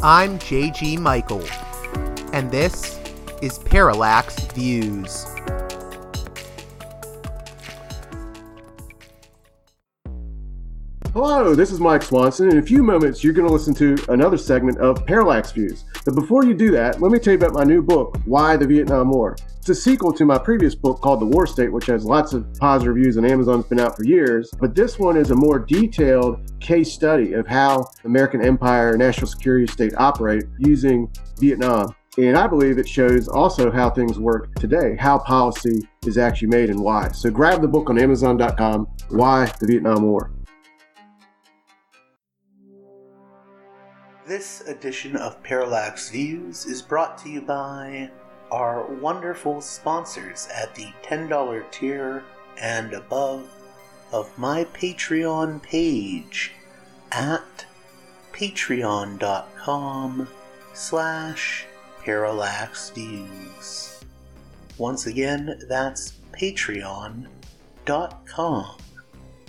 I'm JG Michael, and this is Parallax Views. Hello, this is Mike Swanson. In a few moments, you're going to listen to another segment of Parallax Views. But before you do that, let me tell you about my new book, Why the Vietnam War. It's a sequel to my previous book called The War State, which has lots of positive reviews and Amazon's been out for years. But this one is a more detailed case study of how American empire and national security state operate using Vietnam. And I believe it shows also how things work today, how policy is actually made and why. So grab the book on Amazon.com, Why the Vietnam War. This edition of Parallax Views is brought to you by our wonderful sponsors at the $10 tier and above of my Patreon page at patreon.com slash parallaxviews. Once again, that's patreon.com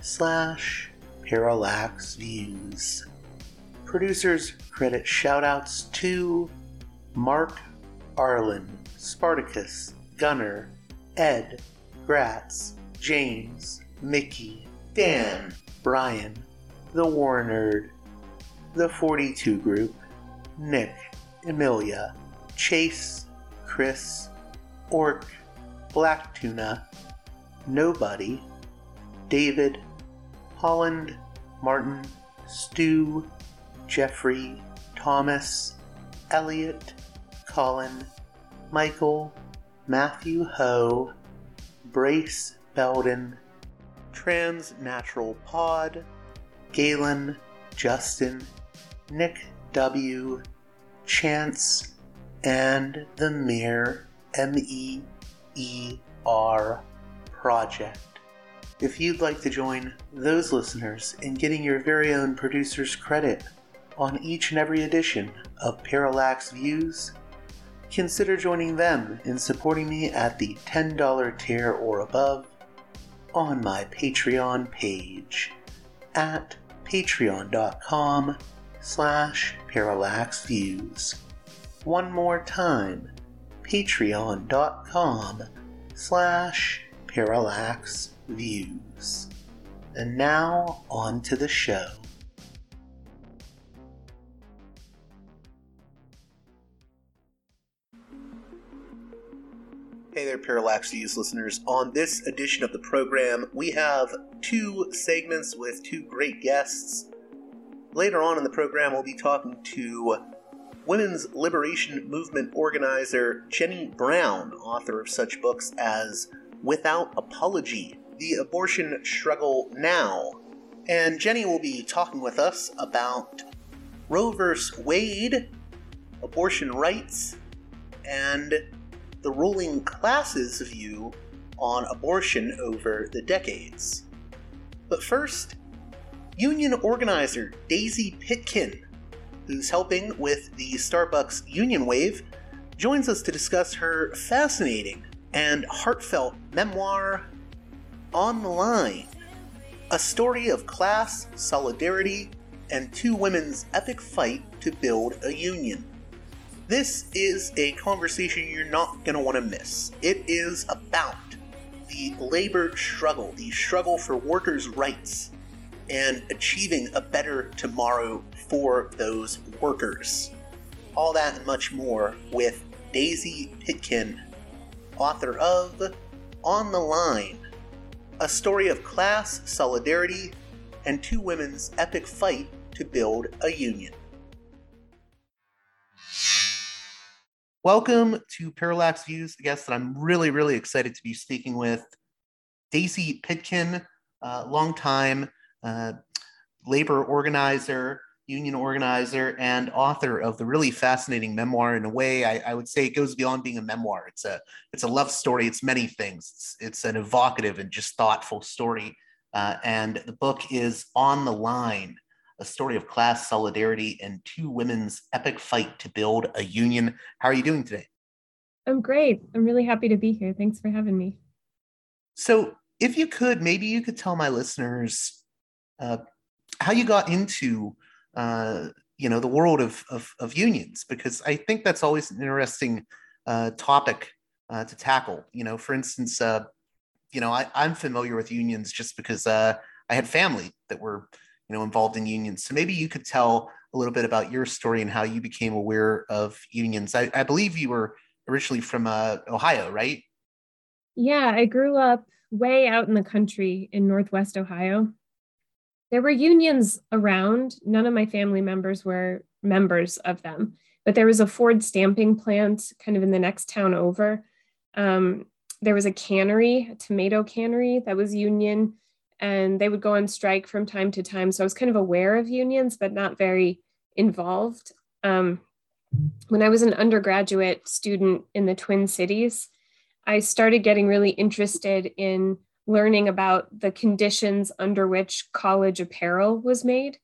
slash parallaxviews. Producers credit shoutouts to Mark, Arlen, Spartacus, Gunner, Ed, Gratz, James, Mickey, Dan, Brian, The War Nerd, The 42 Group, Nick, Emilia, Chase, Chris, Orc, Black Tuna, Nobody, David, Holland, Martin, Stu, Jeffrey, Thomas, Elliot, Colin, Michael, Matthew Ho, Brace Belden, Transnatural Pod, Galen, Justin, Nick W, Chance, and the Mere M E E R Project. If you'd like to join those listeners in getting your very own producer's credit on each and every edition of Parallax Views, consider joining them in supporting me at the $10 tier or above on my Patreon page at patreon.com slash parallaxviews. One more time, patreon.com slash parallaxviews. And now on to the show. Hey there, Parallax listeners. On this edition of the program, we have two segments with two great guests. Later on in the program, we'll be talking to women's liberation movement organizer Jenny Brown, author of such books as Without Apology The Abortion Struggle Now. And Jenny will be talking with us about Roe v. Wade, abortion rights, and the ruling class's view on abortion over the decades. But first, union organizer Daisy Pitkin, who's helping with the Starbucks Union Wave, joins us to discuss her fascinating and heartfelt memoir, On the Line a story of class, solidarity, and two women's epic fight to build a union. This is a conversation you're not going to want to miss. It is about the labor struggle, the struggle for workers' rights, and achieving a better tomorrow for those workers. All that and much more with Daisy Pitkin, author of On the Line, a story of class, solidarity, and two women's epic fight to build a union. Welcome to Parallax Views, a guest that I'm really, really excited to be speaking with. Daisy Pitkin, uh, longtime uh, labor organizer, union organizer, and author of the really fascinating memoir. In a way, I, I, would say it goes beyond being a memoir. It's a it's a love story. It's many things. It's, it's an evocative and just thoughtful story. Uh, and the book is On the Line a story of class solidarity and two women's epic fight to build a union. How are you doing today? I'm great. I'm really happy to be here. Thanks for having me. So, if you could, maybe you could tell my listeners uh, how you got into uh, you know the world of, of, of unions because I think that's always an interesting uh, topic uh, to tackle. You know, for instance, uh, you know I, I'm familiar with unions just because uh, I had family that were you know involved in unions. So maybe you could tell a little bit about your story and how you became aware of unions. I, I believe you were originally from uh, Ohio, right? Yeah, I grew up way out in the country in Northwest Ohio. There were unions around. None of my family members were members of them, but there was a Ford stamping plant kind of in the next town over. Um, there was a cannery, a tomato cannery that was union, and they would go on strike from time to time. So I was kind of aware of unions, but not very involved. Um, when I was an undergraduate student in the Twin Cities, I started getting really interested in learning about the conditions under which college apparel was made.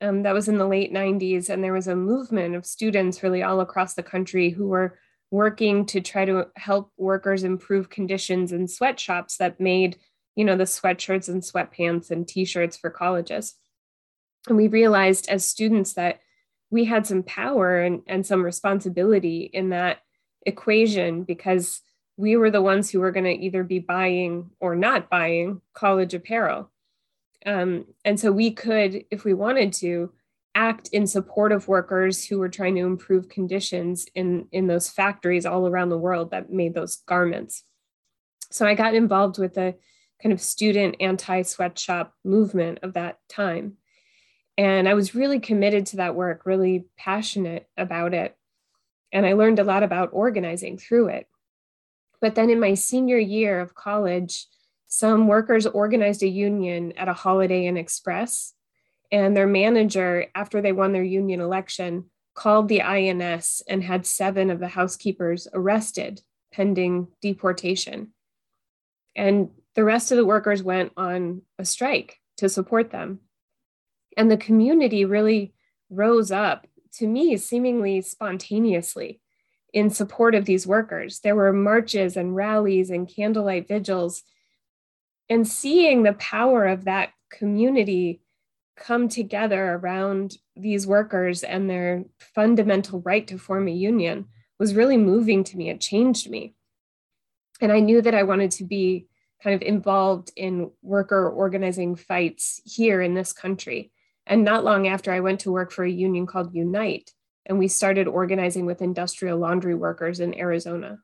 Um, that was in the late 90s, and there was a movement of students really all across the country who were working to try to help workers improve conditions in sweatshops that made, you know, the sweatshirts and sweatpants and t-shirts for colleges. And we realized as students that we had some power and, and some responsibility in that equation because we were the ones who were going to either be buying or not buying college apparel. Um, and so we could, if we wanted to, act in support of workers who were trying to improve conditions in, in those factories all around the world that made those garments. So I got involved with the kind of student anti sweatshop movement of that time. And I was really committed to that work, really passionate about it. And I learned a lot about organizing through it. But then in my senior year of college, some workers organized a union at a Holiday Inn Express. And their manager, after they won their union election, called the INS and had seven of the housekeepers arrested pending deportation. And the rest of the workers went on a strike to support them. And the community really rose up to me seemingly spontaneously in support of these workers. There were marches and rallies and candlelight vigils. And seeing the power of that community come together around these workers and their fundamental right to form a union was really moving to me. It changed me. And I knew that I wanted to be kind of involved in worker organizing fights here in this country. And not long after, I went to work for a union called Unite, and we started organizing with industrial laundry workers in Arizona.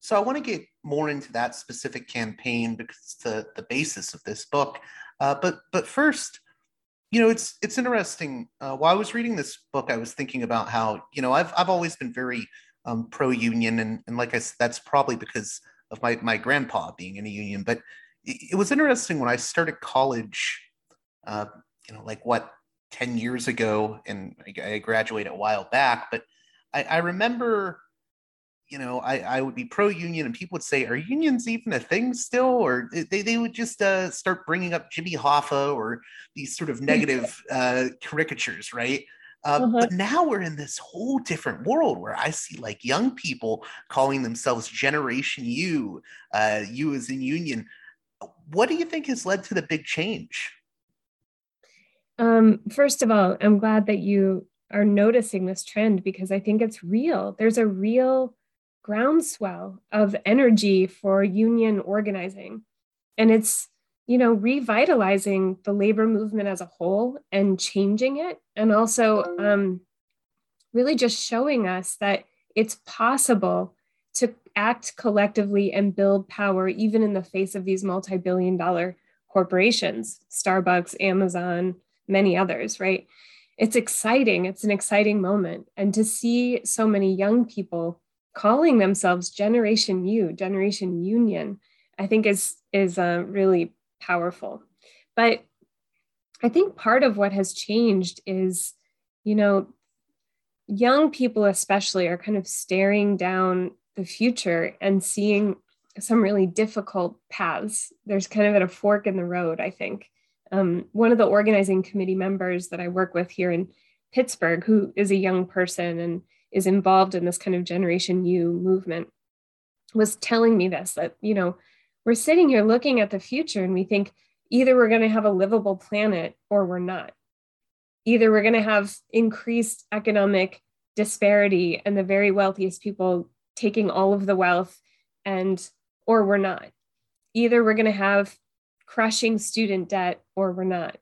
So I want to get more into that specific campaign because it's the, the basis of this book. Uh, but but first, you know, it's it's interesting. Uh, while I was reading this book, I was thinking about how you know I've I've always been very um, pro union, and and like I said, that's probably because of my my grandpa being in a union. But it, it was interesting when I started college. Uh, you know, like what 10 years ago and I graduated a while back, but I, I remember, you know, I, I would be pro union and people would say, are unions even a thing still? Or they, they would just uh, start bringing up Jimmy Hoffa or these sort of negative uh, caricatures, right? Uh, uh-huh. But now we're in this whole different world where I see like young people calling themselves Generation U, uh, U as in union. What do you think has led to the big change? Um, first of all, I'm glad that you are noticing this trend because I think it's real. There's a real groundswell of energy for union organizing. And it's, you know, revitalizing the labor movement as a whole and changing it. And also um, really just showing us that it's possible to act collectively and build power, even in the face of these multi billion dollar corporations, Starbucks, Amazon, many others, right? It's exciting. It's an exciting moment. And to see so many young people calling themselves Generation U, Generation Union, I think is, is uh, really powerful. But I think part of what has changed is, you know, young people especially are kind of staring down the future and seeing some really difficult paths. There's kind of at a fork in the road, I think um, one of the organizing committee members that I work with here in Pittsburgh, who is a young person and is involved in this kind of Generation U movement, was telling me this that, you know, we're sitting here looking at the future and we think either we're going to have a livable planet or we're not. either we're going to have increased economic disparity and the very wealthiest people taking all of the wealth and or we're not. Either we're going to have crushing student debt or we're not.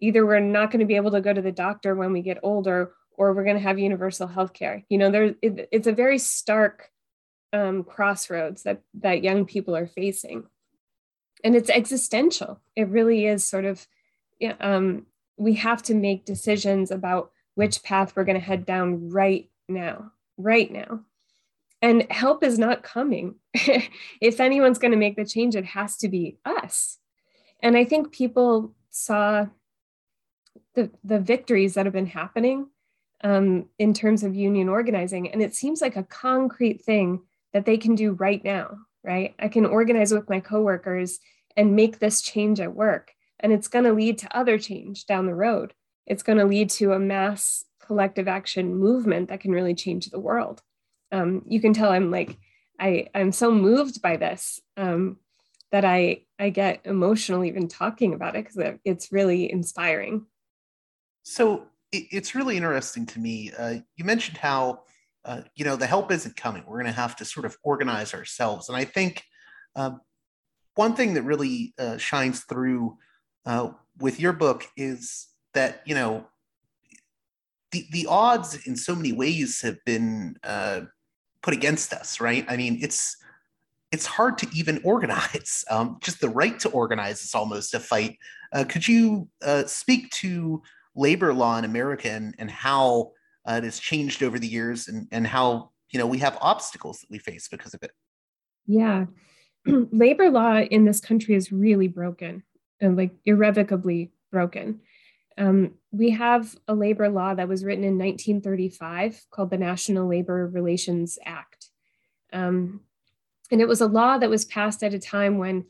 Either we're not going to be able to go to the doctor when we get older or we're going to have universal health care you know there it, it's a very stark um, crossroads that that young people are facing. And it's existential. It really is sort of um, we have to make decisions about which path we're going to head down right now right now. And help is not coming. If anyone's going to make the change it has to be us. And i think people saw the, the victories that have been happening um, in terms of union organizing. And it seems like a concrete thing that they can do right now, right? I can organize with my coworkers and make this change at work. And it's going to lead to other change down the road. It's going to lead to a mass collective action movement that can really change the world. Um, you can tell I'm like, I, I'm so moved by this um, that I, I get emotional even talking about it because it's really inspiring. So it's really interesting to me. Uh, you mentioned how uh, you know the help isn't coming. We're going to have to sort of organize ourselves, and I think uh, one thing that really uh, shines through uh, with your book is that you know the the odds in so many ways have been uh, put against us. Right? I mean, it's it's hard to even organize. Um, just the right to organize is almost a fight. could you speak to labor law in America and, and how uh, it has changed over the years and, and how, you know, we have obstacles that we face because of it. Yeah. labor law in this country is really broken and like irrevocably broken. Um, we have a labor law that was written in 1935 called the National Labor Relations Act. Um, and it was a law that was passed at a time when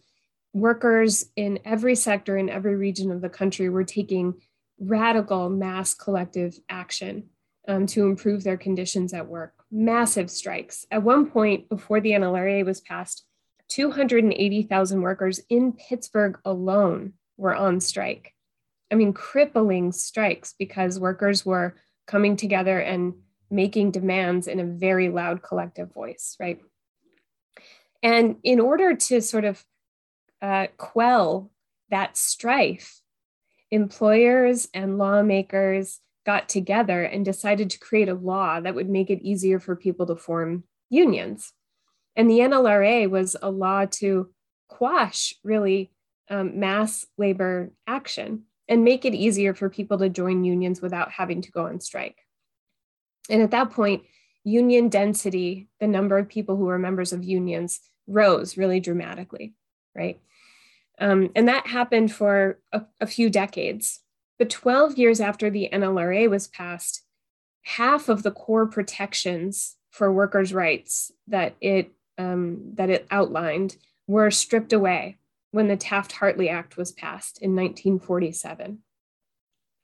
workers in every sector in every region of the country were taking radical mass collective action um, to improve their conditions at work, massive strikes. At one point, before the NLRA was passed, 280,000 workers in Pittsburgh alone were on strike. I mean, crippling strikes because workers were coming together and making demands in a very loud collective voice, right? And in order to sort of uh, quell that strife, employers and lawmakers got together and decided to create a law that would make it easier for people to form unions. And the NLRA was a law to quash really um, mass labor action and make it easier for people to join unions without having to go on strike. And at that point, union density, the number of people who were members of unions, rose really dramatically, right? Um, and that happened for a, a few decades. But 12 years after the NLRA was passed, half of the core protections for workers' rights that it um, that it outlined were stripped away when the Taft-Hartley Act was passed in 1947.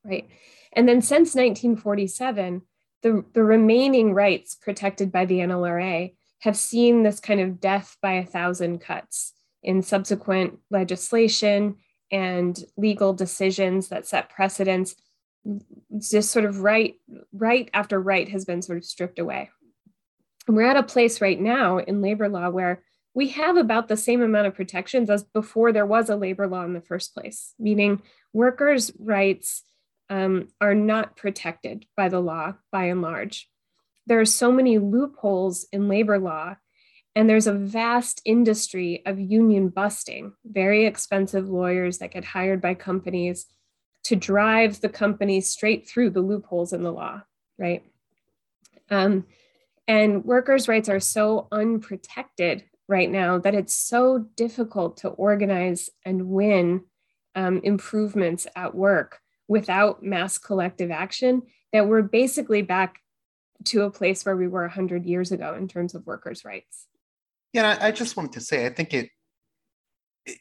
Right, and then since 1947, the, the remaining rights protected by the NLRA have seen this kind of death by a thousand cuts in subsequent legislation and legal decisions that set precedents just sort of right right after right has been sort of stripped away. We're at a place right now in labor law where we have about the same amount of protections as before there was a labor law in the first place meaning workers rights um, are not protected by the law by and large. There are so many loopholes in labor law and there's a vast industry of union busting, very expensive lawyers that get hired by companies to drive the company straight through the loopholes in the law, right? Um, and workers' rights are so unprotected right now that it's so difficult to organize and win um, improvements at work without mass collective action that we're basically back to a place where we were 100 years ago in terms of workers' rights. Yeah, I, I just wanted to say, I think it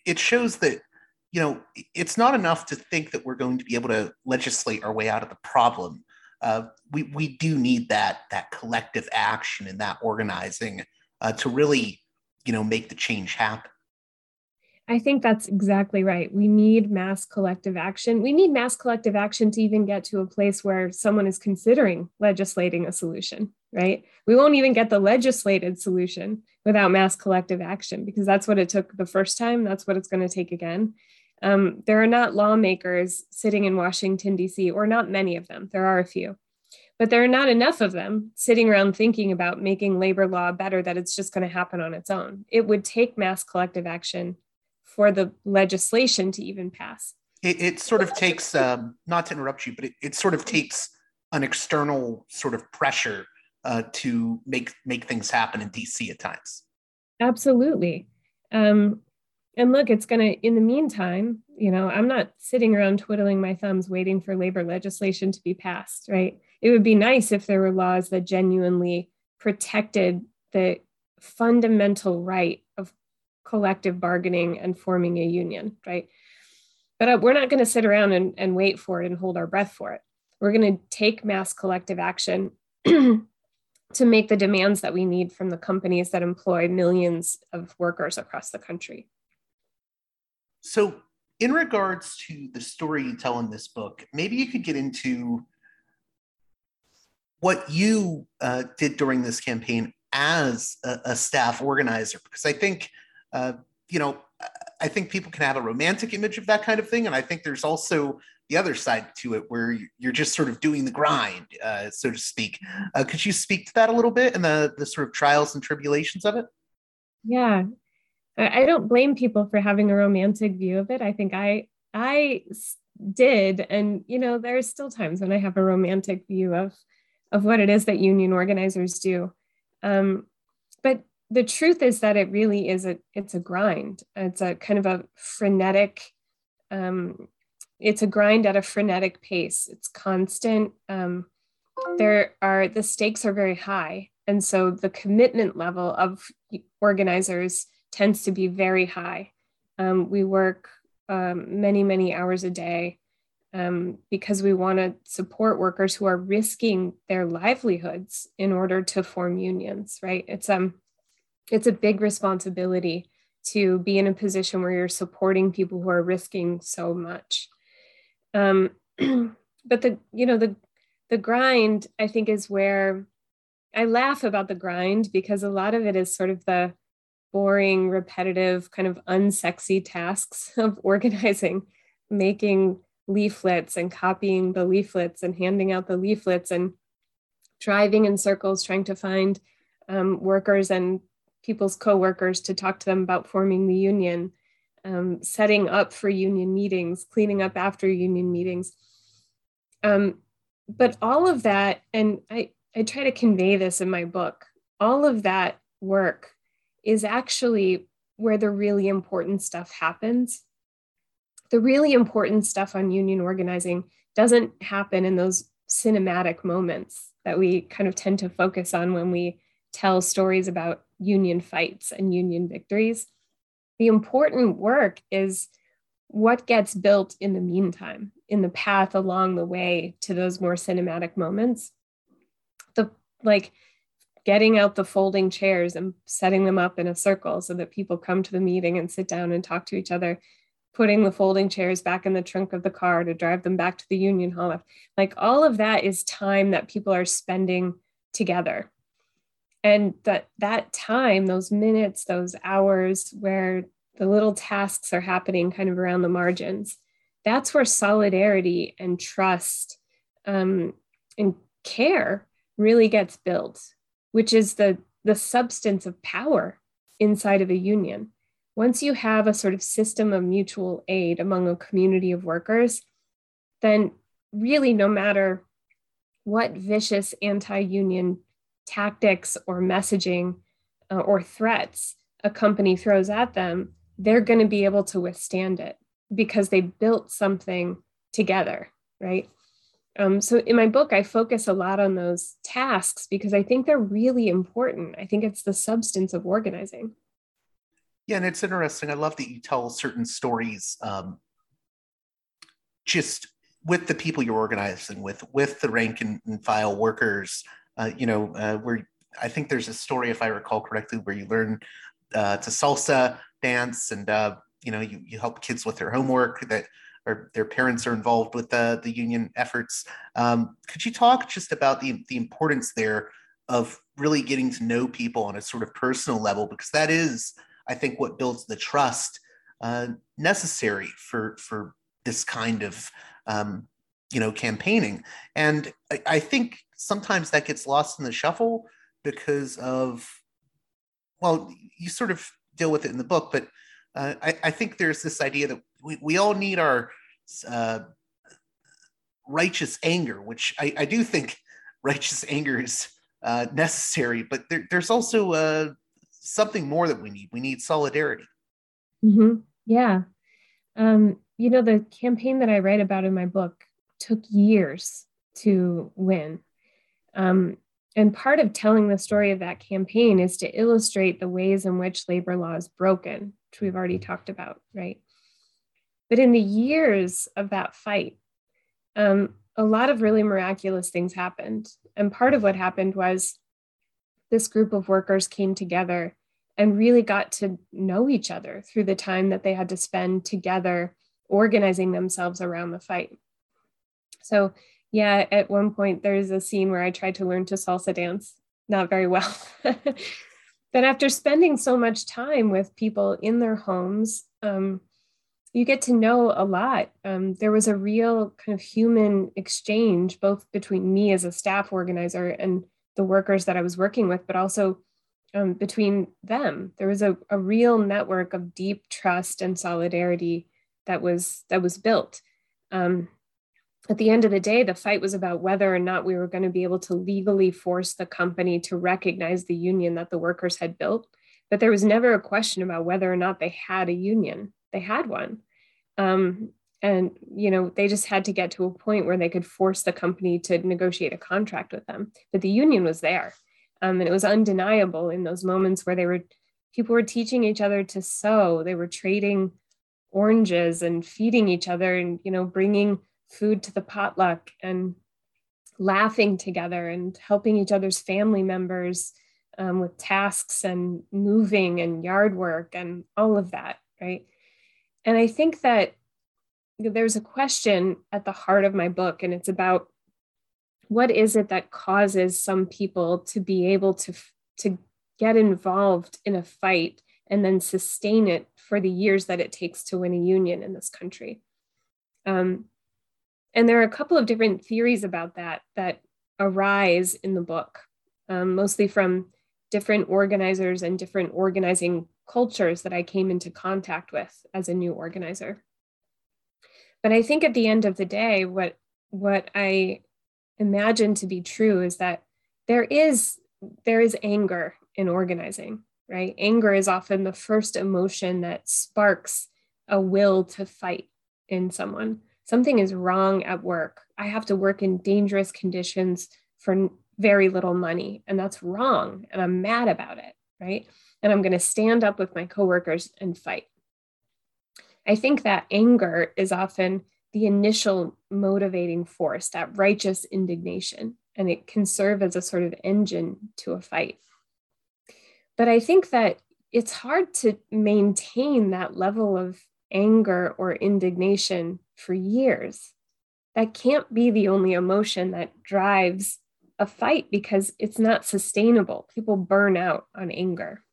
it shows that you know it's not enough to think that we're going to be able to legislate our way out of the problem. Uh, we we do need that that collective action and that organizing uh, to really you know make the change happen. I think that's exactly right. We need mass collective action. We need mass collective action to even get to a place where someone is considering legislating a solution, right? We won't even get the legislated solution without mass collective action because that's what it took the first time. That's what it's going to take again. Um, there are not lawmakers sitting in Washington, D.C., or not many of them. There are a few, but there are not enough of them sitting around thinking about making labor law better that it's just going to happen on its own. It would take mass collective action for the legislation to even pass. It, it sort of takes, um, not to interrupt you, but it, it sort of takes an external sort of pressure uh, to make make things happen in DC at times. Absolutely. Um, and look, it's going to, in the meantime, you know, I'm not sitting around twiddling my thumbs waiting for labor legislation to be passed, right? It would be nice if there were laws that genuinely protected the fundamental right of collective bargaining and forming a union, right? But uh, we're not going to sit around and, and wait for it and hold our breath for it. We're going to take mass collective action to make the demands that we need from the companies that employ millions of workers across the country. So, in regards to the story you tell in this book, maybe you could get into what you uh, did during this campaign as a, a, staff organizer, because I think uh, you know, I think people can have a romantic image of that kind of thing, and I think there's also the other side to it where you're just sort of doing the grind, uh, so to speak. Uh, could you speak to that a little bit and the the sort of trials and tribulations of it? Yeah, I don't blame people for having a romantic view of it. I think I I did, and you know, there's still times when I have a romantic view of of what it is that union organizers do. Um, but the truth is that it really is a it's a grind it's a kind of a frenetic um, it's a grind at a frenetic pace. It's constant. Um, there are the stakes are very high. And so the commitment level of organizers tends to be very high. Um, we work um, many many hours a day um, because we want to support workers who are risking their livelihoods in order to form unions right? It's um it's a big responsibility to be in a position where you're supporting people who are risking so much um, but the you know the the grind i think is where i laugh about the grind because a lot of it is sort of the boring repetitive kind of unsexy tasks of organizing making leaflets and copying the leaflets and handing out the leaflets and driving in circles trying to find um, workers and people's coworkers to talk to them about forming the union, um, setting up for union meetings, cleaning up after union meetings. Um, but all of that, and I, I try to convey this in my book, all of that work is actually where the really important stuff happens. The really important stuff on union organizing doesn't happen in those cinematic moments that we kind of tend to focus on when we tell stories about union fights and union victories. The important work is what gets built in the meantime, in the path along the way to those more cinematic moments. The like getting out the folding chairs and setting them up in a circle so that people come to the meeting and sit down and talk to each other. Putting the folding chairs back in the trunk of the car to drive them back to the union hall. Like all of that is time that people are spending together and that that time those minutes those hours where the little tasks are happening kind of around the margins that's where solidarity and trust um, and care really gets built which is the the substance of power inside of a union. Once you have a sort of system of mutual aid among a community of workers then really no matter what vicious anti-union tactics or messaging uh, or threats a company throws at them, they're going to be able to withstand it because they built something together, right? Um, so in my book, I focus a lot on those tasks because I think they're really important. I think it's the substance of organizing. Yeah, and it's interesting. I love that you tell certain stories um, just with the people you're organizing with, with the rank and, and file workers uh, you know, uh, where I think there's a story, if I recall correctly, where you learn uh, to salsa dance and uh, you know you, you help kids with their homework that or their parents are involved with the, the union efforts. Um, could you talk just about the, the importance there of really getting to know people on a sort of personal level? Because that is, I think, what builds the trust uh, necessary for, for this kind of um, you know campaigning and I, I, think sometimes that gets lost in the shuffle because of well you sort of deal with it in the book but uh, I, I, think there's this idea that we, we all need our uh, righteous anger, which I, I, do think righteous anger is uh, necessary, but there, there's also uh, something more that we need. We need solidarity. Mm-hmm. Yeah. Um, you know, the campaign that I write about in my book took years to win. Um, and part of telling the story of that campaign is to illustrate the ways in which labor law is broken, which we've already talked about, right? But in the years of that fight, um, a lot of really miraculous things happened. And part of what happened was this group of workers came together and really got to know each other through the time that they had to spend together organizing themselves around the fight. So, yeah, at one point there's a scene where I tried to learn to salsa dance, not very well. but after spending so much time with people in their homes, um, you get to know a lot. Um, there was a real kind of human exchange, both between me as a staff organizer and the workers that I was working with, but also um, between them. There was a, a real network of deep trust and solidarity that was that was built. Um, at the end of the day, the fight was about whether or not we were going to be able to legally force the company to recognize the union that the workers had built. But there was never a question about whether or not they had a union. They had one. Um, and you know they just had to get to a point where they could force the company to negotiate a contract with them but the union was there um, and it was undeniable in those moments where they were people were teaching each other to sew they were trading oranges and feeding each other and you know bringing food to the potluck and laughing together and helping each other's family members um, with tasks and moving and yard work and all of that right and I think that there's a question at the heart of my book, and it's about what is it that causes some people to be able to, to get involved in a fight and then sustain it for the years that it takes to win a union in this country. Um, and there are a couple of different theories about that that arise in the book, um, mostly from different organizers and different organizing cultures that I came into contact with as a new organizer. But I think at the end of the day, what what I imagine to be true is that there is there is anger in organizing, right? Anger is often the first emotion that sparks a will to fight in someone. Something is wrong at work. I have to work in dangerous conditions for very little money, and that's wrong, and I'm mad about it, right? and I'm going to stand up with my coworkers and fight. I think that anger is often the initial motivating force, that righteous indignation, and it can serve as a sort of engine to a fight. But I think that it's hard to maintain that level of anger or indignation for years. That can't be the only emotion that drives a fight because it's not sustainable. People burn out on anger.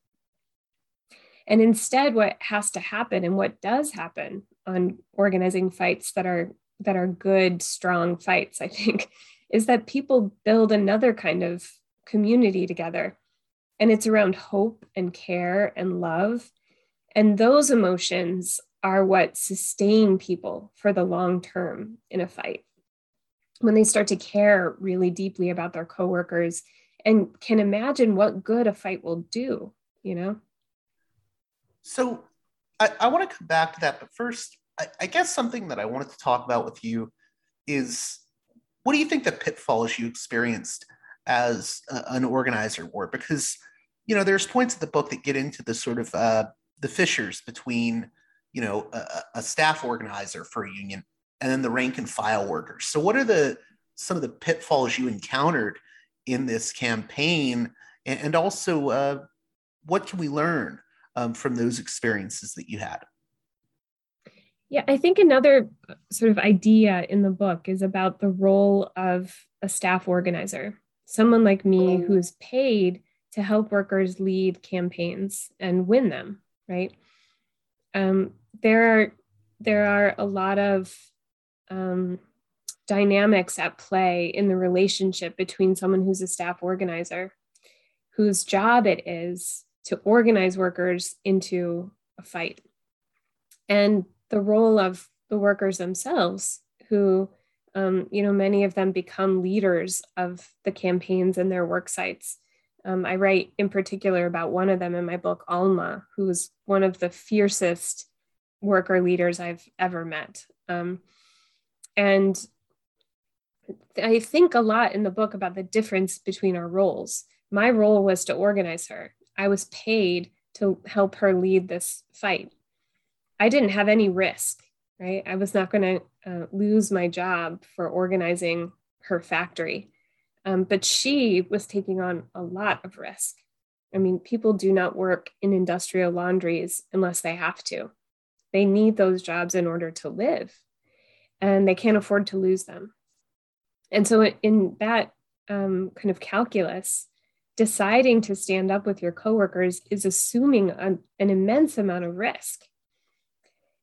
And instead, what has to happen and what does happen on organizing fights that are that are good, strong fights, I think, is that people build another kind of community together. And it's around hope and care and love. And those emotions are what sustain people for the long term in a fight. When they start to care really deeply about their coworkers and can imagine what good a fight will do, you know? So I, I want to come back to that, but first, I, I, guess something that I wanted to talk about with you is what do you think the pitfalls you experienced as a, an organizer were? Because you know, there's points of the book that get into the sort of uh, the fissures between you know a, a staff organizer for a union and then the rank and file workers. So, what are the some of the pitfalls you encountered in this campaign, and, and also uh, what can we learn um, from those experiences that you had? Yeah, I think another sort of idea in the book is about the role of a staff organizer, someone like me who's paid to help workers lead campaigns and win them, right? Um, there are there are a lot of um, dynamics at play in the relationship between someone who's a staff organizer, whose job it is to organize workers into a fight, and the role of the workers themselves, who, um, you know, many of them become leaders of the campaigns and their work sites. Um, I write in particular about one of them in my book, Alma, who's one of the fiercest worker leaders I've ever met. Um, and I think a lot in the book about the difference between our roles. My role was to organize her. I was paid to help her lead this fight. I didn't have any risk, right? I was not going to uh, lose my job for organizing her factory. Um, but she was taking on a lot of risk. I mean, people do not work in industrial laundries unless they have to. They need those jobs in order to live, and they can't afford to lose them. And so, in that um, kind of calculus, deciding to stand up with your coworkers is assuming an, an immense amount of risk.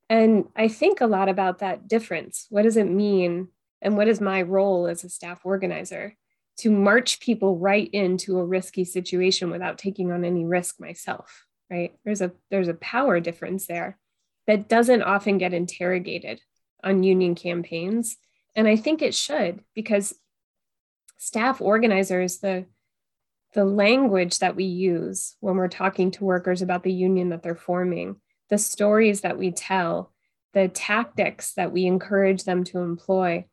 And I think a lot about that difference. What does it mean? And what is my role as a staff organizer to march people right into a risky situation without taking on any risk myself? Right? There's a there's a power difference there that doesn't often get interrogated on union campaigns and I think it should because staff organizers, the the language that we use when we're talking to workers about the union that they're forming, the stories that we tell, the tactics that we encourage them to employ,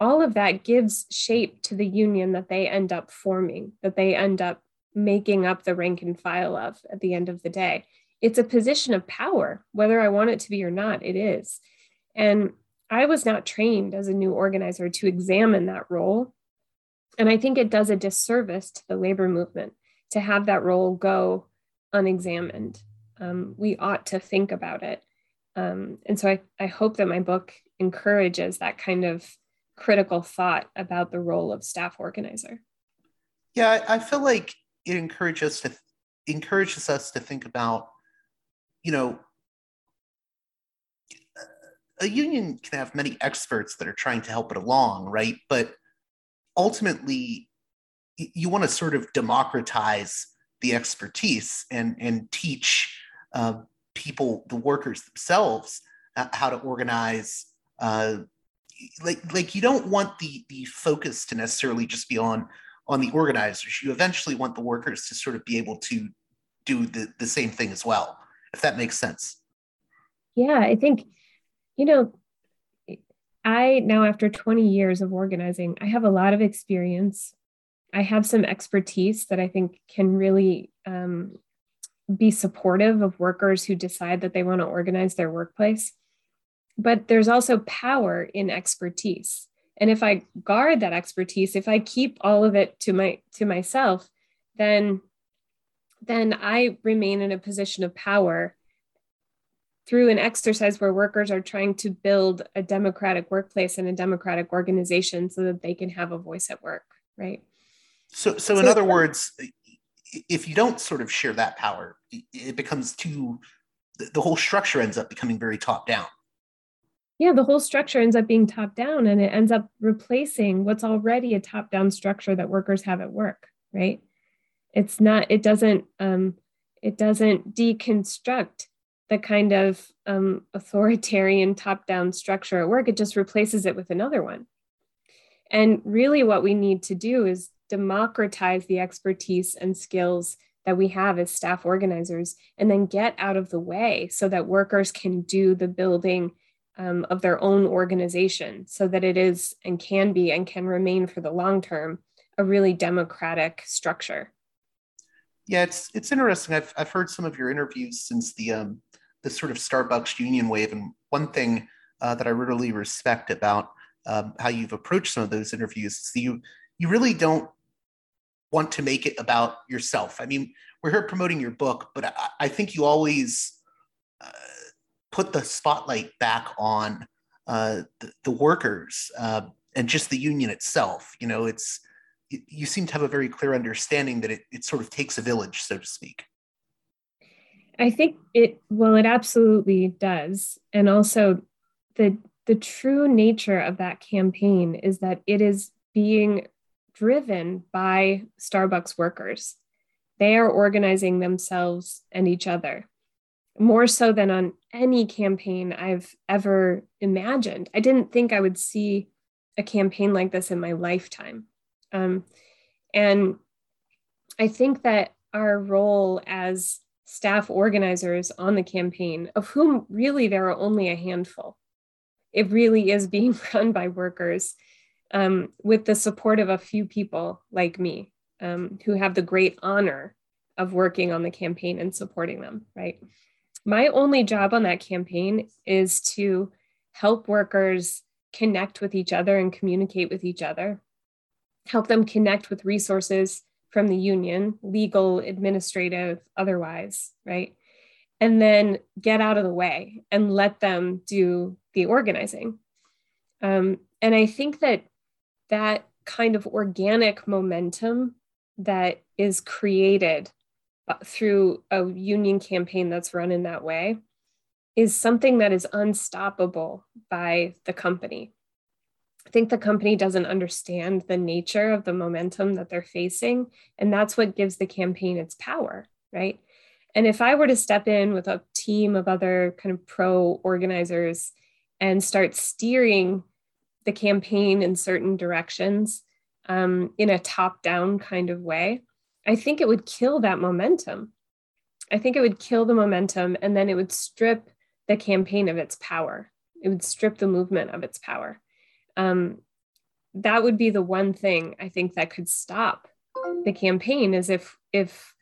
all of that gives shape to the union that they end up forming, that they end up making up the rank and file of at the end of the day. It's a position of power, whether I want it to be or not, it is. And I was not trained as a new organizer to examine that role. And I think it does a disservice to the labor movement to have that role go unexamined. Um, we ought to think about it. Um, and so I, I hope that my book encourages that kind of critical thought about the role of staff organizer. Yeah, I feel like it encourages to encourages us to think about, you know, a union can have many experts that are trying to help it along, right? But ultimately, you want to sort of democratize the expertise and and teach uh, people, the workers themselves, uh, how to organize. Uh, like like you don't want the the focus to necessarily just be on on the organizers. You eventually want the workers to sort of be able to do the the same thing as well, if that makes sense. Yeah, I think you know, I now, after 20 years of organizing, I have a lot of experience. I have some expertise that I think can really um, be supportive of workers who decide that they want to organize their workplace. But there's also power in expertise. And if I guard that expertise, if I keep all of it to my to myself, then then I remain in a position of power through an exercise where workers are trying to build a democratic workplace and a democratic organization so that they can have a voice at work right? So so in so, other words if you don't sort of share that power it becomes too the whole structure ends up becoming very top down. Yeah the whole structure ends up being top down and it ends up replacing what's already a top down structure that workers have at work right it's not it doesn't um it doesn't deconstruct the kind of um, authoritarian top down structure at work, it just replaces it with another one. And really, what we need to do is democratize the expertise and skills that we have as staff organizers and then get out of the way so that workers can do the building um, of their own organization so that it is and can be and can remain for the long term a really democratic structure yeah it's it's interesting i've, I've heard some of your interviews since the um, the sort of Starbucks union wave. And one thing uh, that I really respect about um, how you've approached some of those interviews is you you really don't want to make it about yourself. I mean, we're here promoting your book, but I, I think you always uh, put the spotlight back on uh, the, the, workers uh, and just the union itself. You know, it's you seem to have a very clear understanding that it, it sort of takes a village, so to speak. I think it well, it absolutely does, and also the the true nature of that campaign is that it is being driven by Starbucks workers. They are organizing themselves and each other more so than on any campaign I've ever imagined. I didn't think I would see a campaign like this in my lifetime. Um, and I think that our role as staff organizers on the campaign, of whom really there are only a handful, it really is being run by workers um, with the support of a few people like me um, who have the great honor of working on the campaign and supporting them, right? My only job on that campaign is to help workers connect with each other and communicate with each other, help them connect with resources from the union, legal, administrative, otherwise, right? And then get out of the way and let them do the organizing. Um, and I think that that kind of organic momentum that is created uh, through a union campaign that's run in that way is something that is unstoppable by the company. I think the company doesn't understand the nature of the momentum that they're facing. And that's what gives the campaign its power, right? And if I were to step in with a team of other kind of pro organizers and start steering the campaign in certain directions um, in a top down kind of way, I think it would kill that momentum. I think it would kill the momentum and then it would strip the campaign of its power. It would strip the movement of its power. Um, that would be the one thing I think that could stop the campaign is if if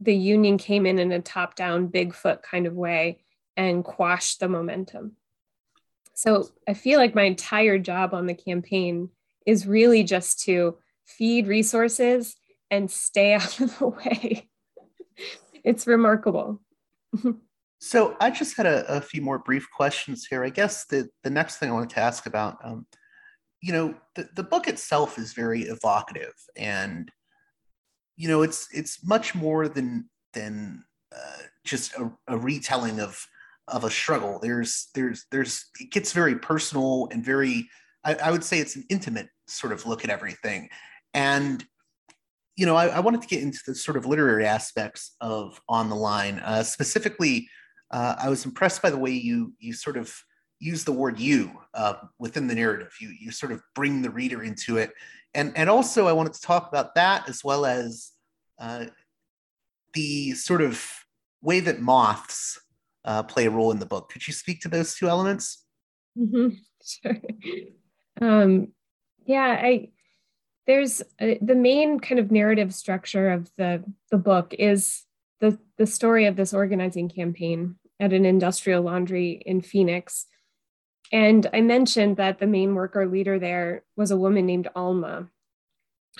the union came in in a top down bigfoot kind of way and quashed the momentum so i feel like my entire job on the campaign is really just to feed resources and stay out of the way. it's remarkable. so I just had a, a, few more brief questions here. I guess the, the next thing I wanted to ask about, um, you know, the, the book itself is very evocative and, you know, it's, it's much more than, than uh, just a, a retelling of, of a struggle. There's, there's, there's, it gets very personal and very, I, I would say it's an intimate sort of look at everything. And you know, I, I, wanted to get into the sort of literary aspects of On the Line. Uh, specifically, uh, I was impressed by the way you you sort of use the word "you" uh, within the narrative. You you sort of bring the reader into it, and and also I wanted to talk about that as well as uh, the sort of way that moths uh, play a role in the book. Could you speak to those two elements? Mm-hmm. Sure. Um, yeah, I there's uh, the main kind of narrative structure of the the book is the the story of this organizing campaign at an industrial laundry in Phoenix. And I mentioned that the main worker leader there was a woman named Alma,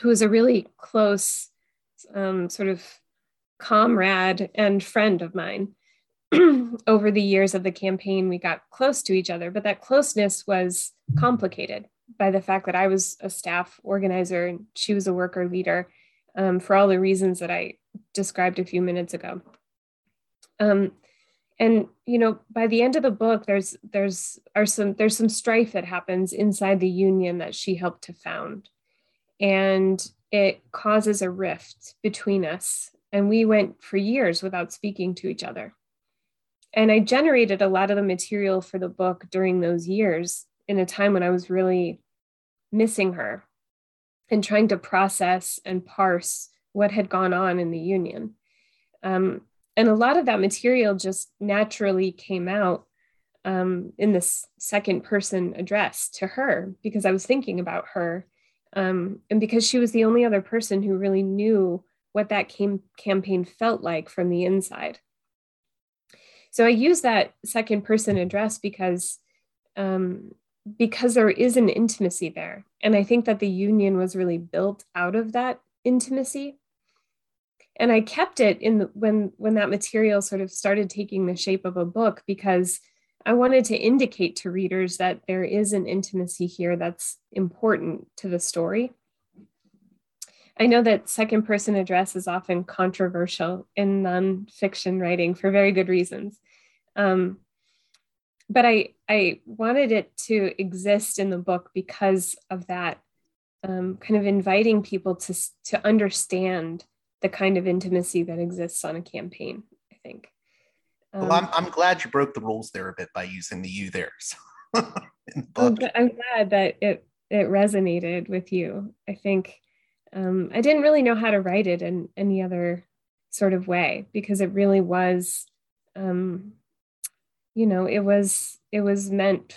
who was a really close um, sort of comrade and friend of mine. Over the years of the campaign, we got close to each other, but that closeness was complicated by the fact that I was a staff organizer and she was a worker leader um, for all the reasons that I described a few minutes ago. Um, and you know, by the end of the book, there's there's are some there's some strife that happens inside the union that she helped to found, and it causes a rift between us. And we went for years without speaking to each other. And I generated a lot of the material for the book during those years in a time when I was really missing her and trying to process and parse what had gone on in the union. Um, and a lot of that material just naturally came out um, in this second person address to her because I was thinking about her. Um, and because she was the only other person who really knew what that cam- campaign felt like from the inside. So I use that second person address because um, because there is an intimacy there. And I think that the union was really built out of that intimacy. And I kept it in the, when when that material sort of started taking the shape of a book because I wanted to indicate to readers that there is an intimacy here that's important to the story. I know that second person address is often controversial in nonfiction writing for very good reasons. Um, but I, I wanted it to exist in the book because of that um, kind of inviting people to, to understand the kind of intimacy that exists on a campaign, I think. Um, well, I'm, I'm glad you broke the rules there a bit by using the you there. I'm, I'm glad that it it resonated with you. I think um, I didn't really know how to write it in any other sort of way because it really was, um, you know, it was it was meant.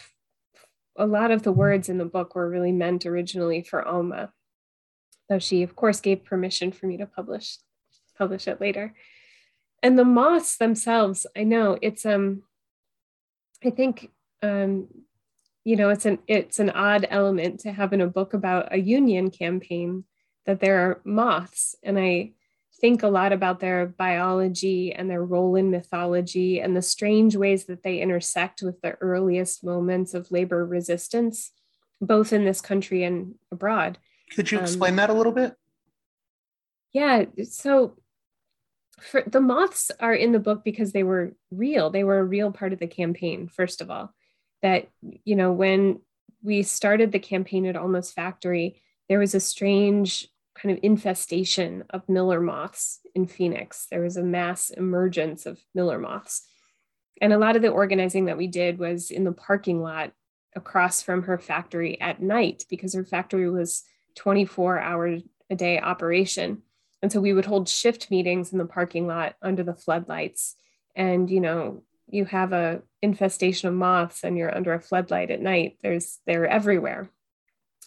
A lot of the words in the book were really meant originally for Alma, though she, of course, gave permission for me to publish publish it later. And the moths themselves i know it's um i think um you know it's an it's an odd element to have in a book about a union campaign that there are moths. And i think a lot about their biology and their role in mythology and the strange ways that they intersect with the earliest moments of labor resistance both in this country and abroad could you explain um, that a little bit? Yeah so for the moths are in the book because they were real. They were a real part of the campaign first of all. That you know when we started the campaign at Alma's factory there was a strange kind of infestation of miller moths in phoenix. There was a mass emergence of miller moths. And a lot of the organizing that we did was in the parking lot across from her factory at night because her factory was 24 hour a day operation and so we would hold shift meetings in the parking lot under the floodlights. And, you know, you have a infestation of moths and you're under a floodlight at night. There's they're everywhere.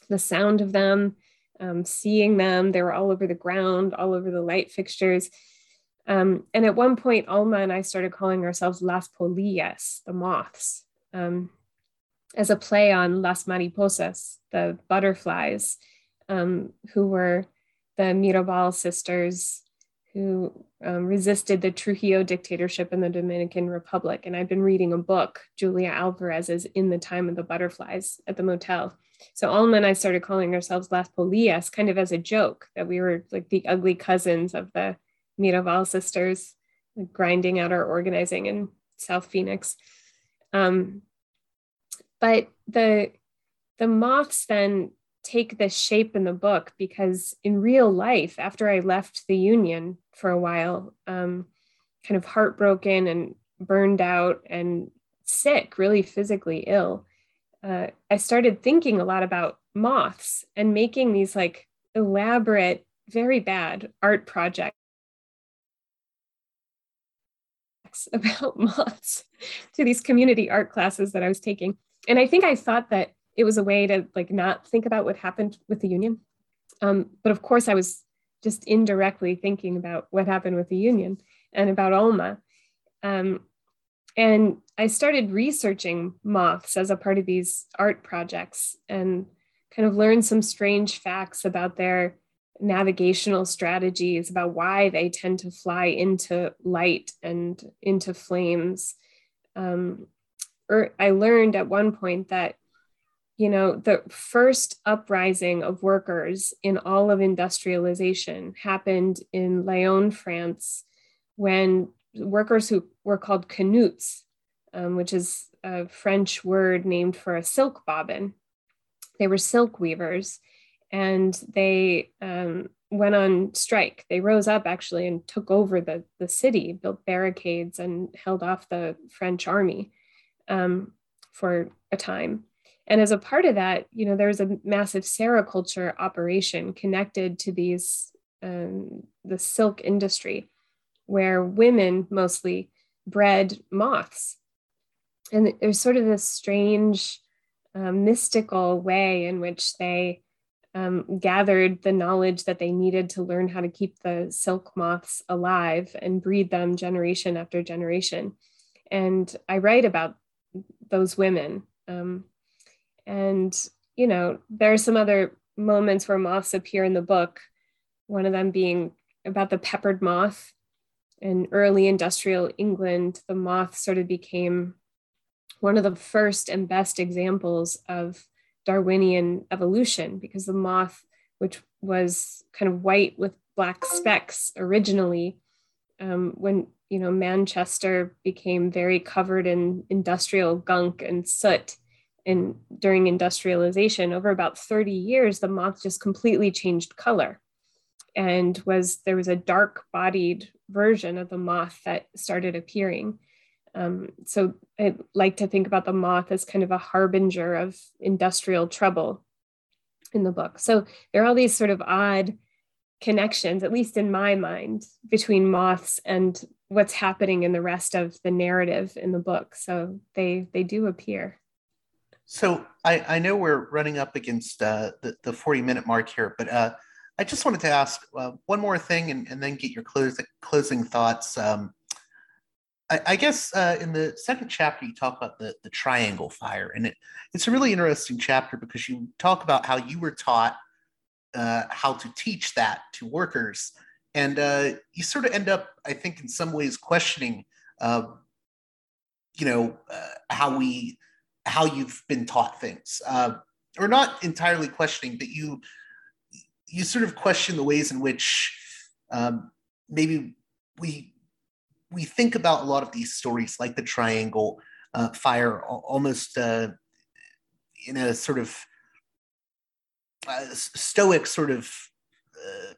The sound of them, um, seeing them, they were all over the ground, all over the light fixtures. Um, and at one point, Alma and I started calling ourselves Las Polillas, the moths, um, as a play on Las Mariposas, the butterflies, um, who were the Mirabal sisters who um, resisted the Trujillo dictatorship in the Dominican Republic. And I've been reading a book, Julia Alvarez's In the Time of the Butterflies at the motel. So Alma and I started calling ourselves Las Polillas kind of as a joke that we were like the ugly cousins of the Mirabal sisters, like grinding out our organizing in South Phoenix. Um, but the the moths then take this shape in the book because in real life, after I left the union for a while, um, kind of heartbroken and burned out and sick, really physically ill, uh, I started thinking a lot about moths and making these like elaborate, very bad art projects about moths to these community art classes that I was taking. And I think I thought that it was a way to like not think about what happened with the union. Um, but of course, I was just indirectly thinking about what happened with the union and about Alma. Um, and I started researching moths as a part of these art projects and kind of learned some strange facts about their navigational strategies, about why they tend to fly into light and into flames. Um, or I learned at one point that you know, the first uprising of workers in all of industrialization happened in Lyon, France, when workers who were called canuts, um, which is a French word named for a silk bobbin, they were silk weavers and they um, went on strike. They rose up actually and took over the, the city, built barricades, and held off the French army um, for a time. And as a part of that, you know, there's a massive sericulture operation connected to these um, the silk industry, where women mostly bred moths, and there's sort of this strange, um, mystical way in which they um, gathered the knowledge that they needed to learn how to keep the silk moths alive and breed them generation after generation. And I write about those women. Um, and, you know, there are some other moments where moths appear in the book, one of them being about the peppered moth. In early industrial England, the moth sort of became one of the first and best examples of Darwinian evolution because the moth, which was kind of white with black specks originally, um, when you know Manchester became very covered in industrial gunk and soot, and during industrialization, over about 30 years, the moth just completely changed color, and was there was a dark-bodied version of the moth that started appearing. Um, so I like to think about the moth as kind of a harbinger of industrial trouble in the book. So there are all these sort of odd connections, at least in my mind, between moths and what's happening in the rest of the narrative in the book. So they they do appear. So I, I know we're running up against uh, the, the 40 minute mark here, but uh, I just wanted to ask uh, one more thing and, and then get your close, closing thoughts. Um, I, guess uh, in the second chapter, you talk about the, the triangle fire, and it, it's a really interesting chapter because you talk about how you were taught uh, how to teach that to workers. And uh, you sort of end up, I think, in some ways questioning, you know, how we, how you've been taught things, uh, or not entirely questioning, but you, you sort of question the ways in which um, maybe we, we think about a lot of these stories, like the triangle uh, fire, almost in a sort of uh, stoic sort of uh,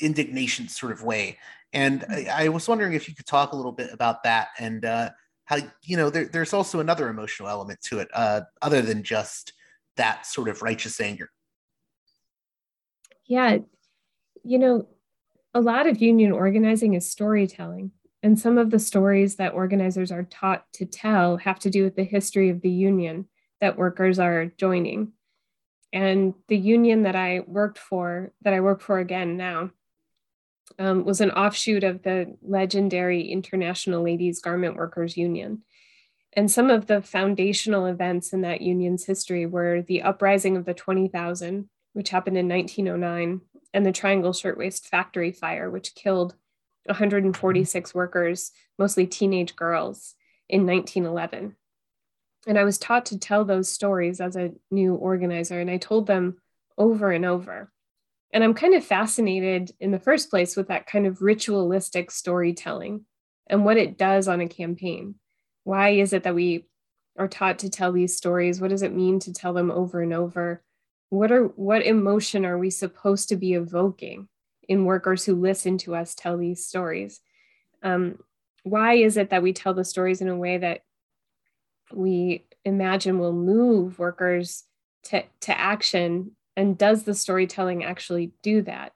indignation sort of way. And I, I, was wondering if you could talk a little bit about that and uh, how, you know, there, there's also another emotional element to it uh, other than just that sort of righteous anger. Yeah. You know, a lot of union organizing is storytelling. And some of the stories that organizers are taught to tell have to do with the history of the union that workers are joining. And the union that I worked for, that I work for again now, um, was an offshoot of the legendary International Ladies Garment Workers Union. And some of the foundational events in that union's history were the uprising of the 20,000, which happened in 1909, and the Triangle Shirtwaist Factory fire, which killed 146 workers, mostly teenage girls, in 1911 and I was taught to tell those stories as a new organizer, and I told them over and over. And I'm kind of fascinated in the first place with that kind of ritualistic storytelling and what it does on a campaign. Why is it that we are taught to tell these stories? What does it mean to tell them over and over? What are what emotion are we supposed to be evoking in workers who listen to us tell these stories? Um, why is it that we tell the stories in a way that we imagine will move workers to, to action and does the storytelling actually do that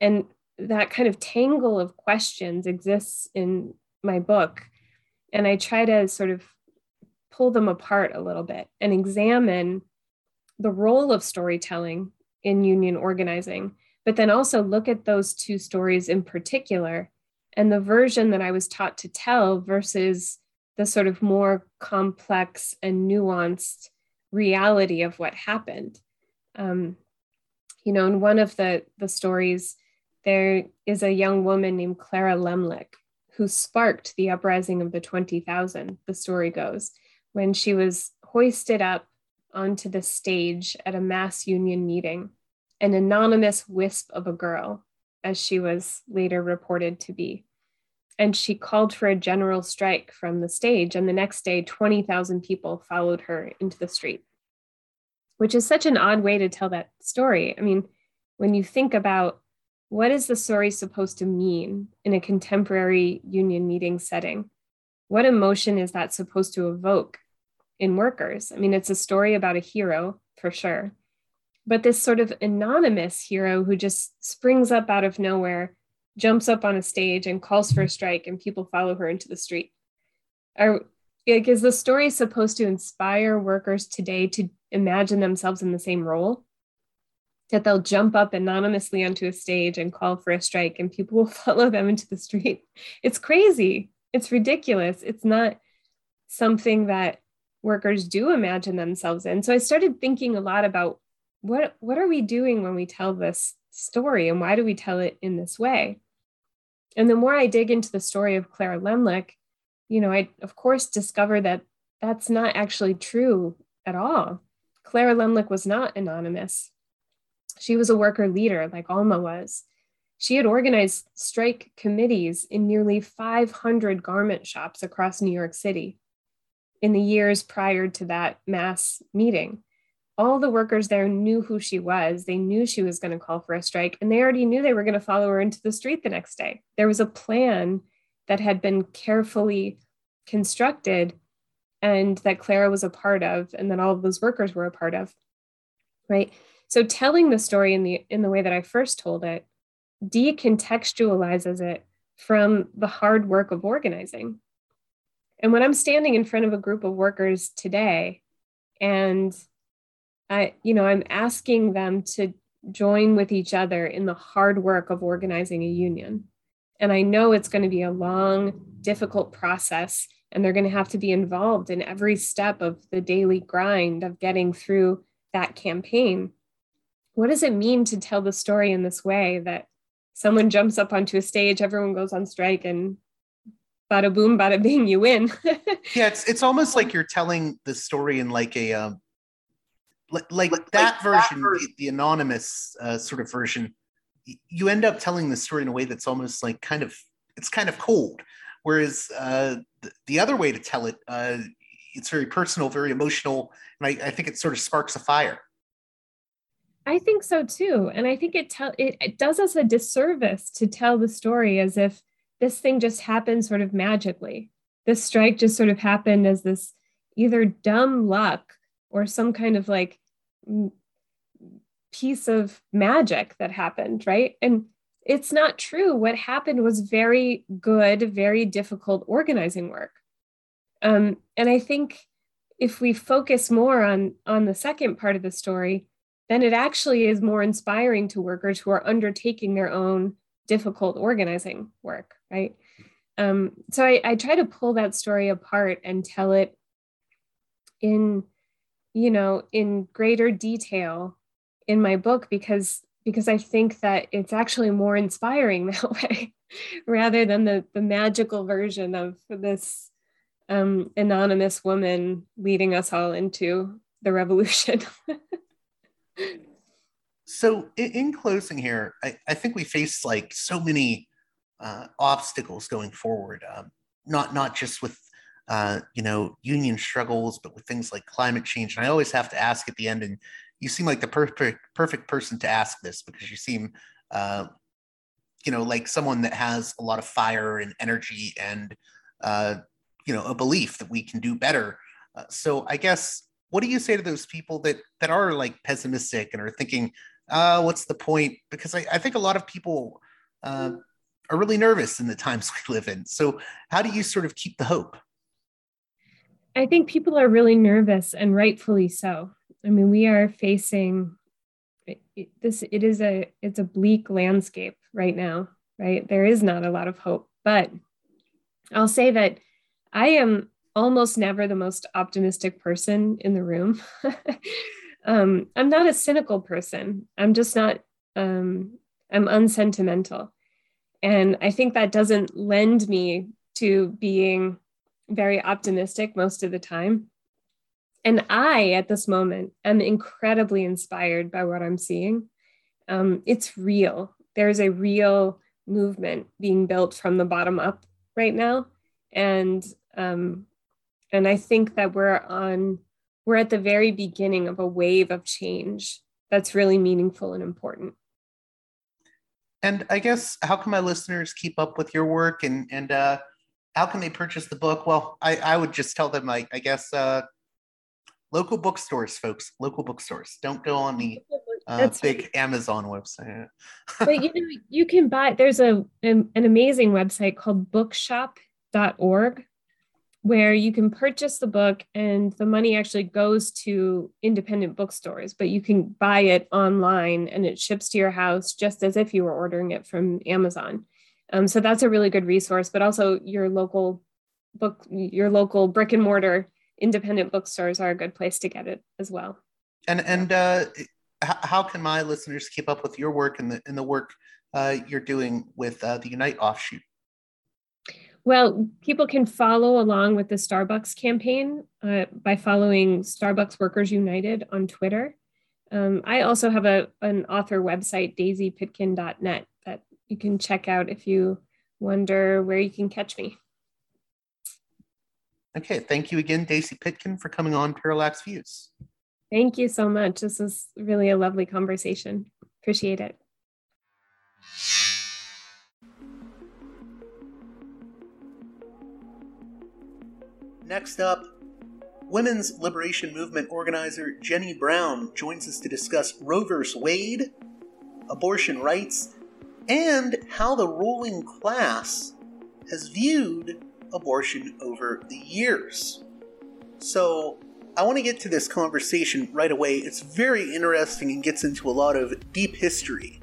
and that kind of tangle of questions exists in my book and i try to sort of pull them apart a little bit and examine the role of storytelling in union organizing but then also look at those two stories in particular and the version that i was taught to tell versus the sort of more complex and nuanced reality of what happened. Um, you know, in one of the, the stories, there is a young woman named Clara Lemlich who sparked the uprising of the 20,000, the story goes, when she was hoisted up onto the stage at a mass union meeting, an anonymous wisp of a girl, as she was later reported to be and she called for a general strike from the stage. And the next day, 20,000 people followed her into the street, which is such an odd way to tell that story. I mean, when you think about what is the story supposed to mean in a contemporary union meeting setting, what emotion is that supposed to evoke in workers? I mean, it's a story about a hero for sure, but this sort of anonymous hero who just springs up out of nowhere jumps up on a stage and calls for a strike and people follow her into the street are like is the story supposed to inspire workers today to imagine themselves in the same role that they'll jump up anonymously onto a stage and call for a strike and people will follow them into the street it's crazy it's ridiculous it's not something that workers do imagine themselves in so i started thinking a lot about what what are we doing when we tell this story and why do we tell it in this way? And the more I dig into the story of Clara Lemlich, you know, I of course discover that that's not actually true at all. Clara Lemlich was not anonymous. She was a worker leader, like Alma was. She had organized strike committees in nearly 500 garment shops across New York City in the years prior to that mass meeting. All the workers there knew who she was. They knew she was going to call for a strike, and they already knew they were going to follow her into the street the next day. There was a plan that had been carefully constructed and that Clara was a part of, and that all of those workers were a part of. Right. So telling the story in the in the way that I first told it decontextualizes it from the hard work of organizing. And when I'm standing in front of a group of workers today and I, you know, I'm asking them to join with each other in the hard work of organizing a union. And I know it's going to be a long, difficult process, and they're going to have to be involved in every step of the daily grind of getting through that campaign. What does it mean to tell the story in this way that someone jumps up onto a stage, everyone goes on strike, and bada boom, bada bing, you win. yeah, it's it's almost like you're telling the story in like a um, like, like, like that like version, that version. The, the, anonymous uh, sort of version. You end up telling the story in a way that's almost like kind of it's kind of cold, whereas uh, the, the other way to tell it, uh, it's very personal, very emotional, and I, I think it sort of sparks a fire. I think so too, and I think it tell it, it does us a disservice to tell the story as if this thing just happened sort of magically. This strike just sort of happened as this either dumb luck or some kind of like piece of magic that happened, right? And it's not true. What happened was very good, very difficult organizing work. Um, and I think if we focus more on on the second part of the story, then it actually is more inspiring to workers who are undertaking their own difficult organizing work, right? Um, so I, I try to pull that story apart and tell it in, you know, in greater detail in my book because because I think that it's actually more inspiring that way, rather than the the magical version of this um, anonymous woman leading us all into the revolution. so in, in, closing here, I, I think we face like so many uh, obstacles going forward. Um, not not just with uh, you know union struggles, but with things like climate change. And I always have to ask at the end, and you seem like the perfect perfect person to ask this because you seem uh, you know like someone that has a lot of fire and energy and uh, you know a belief that we can do better. Uh, so I guess what do you say to those people that that are like pessimistic and are thinking, uh, what's the point? Because I, I think a lot of people uh, are really nervous in the times we live in. So, how do you sort of keep the hope? I think people are really nervous and rightfully so. I mean, we are facing this it is a it's a bleak landscape right now, right? There is not a lot of hope, but I'll say that I am almost never the most optimistic person in the room. um, I'm not a cynical person. I'm just not um, I'm unsentimental. And I think that doesn't lend me to being very optimistic most of the time. And I, at this moment, am incredibly inspired by what I'm seeing. Um, it's real. There's a real movement being built from the bottom up right now. And um, and I think that we're on we're at the very beginning of a wave of change that's really meaningful and important. And I guess how can my listeners keep up with your work and and uh, how can they purchase the book? Well, I, I would just tell them I, I guess uh, local bookstores, folks, local bookstores. Don't go on the uh, big right. Amazon website. but you know, you can buy. There's a an, an amazing website called bookshop.org where you can purchase the book and the money actually goes to independent bookstores, but you can buy it online and it ships to your house just as if you were ordering it from Amazon. Um, so that's a really good resource, but also your local book, your local brick and mortar independent bookstores are a good place to get it as well. And and uh, how can my listeners keep up with your work and the and the work uh, you're doing with uh, the Unite offshoot? Well, people can follow along with the Starbucks campaign uh, by following Starbucks Workers United on Twitter. Um, I also have a, an author website, daisypitkin.net, that you can check out if you wonder where you can catch me. Okay, thank you again, Daisy Pitkin, for coming on Parallax Views. Thank you so much. This was really a lovely conversation. Appreciate it. Next up, Women's Liberation Movement organizer Jenny Brown joins us to discuss Roe v. Wade, abortion rights, and how the ruling class has viewed abortion over the years. So, I want to get to this conversation right away. It's very interesting and gets into a lot of deep history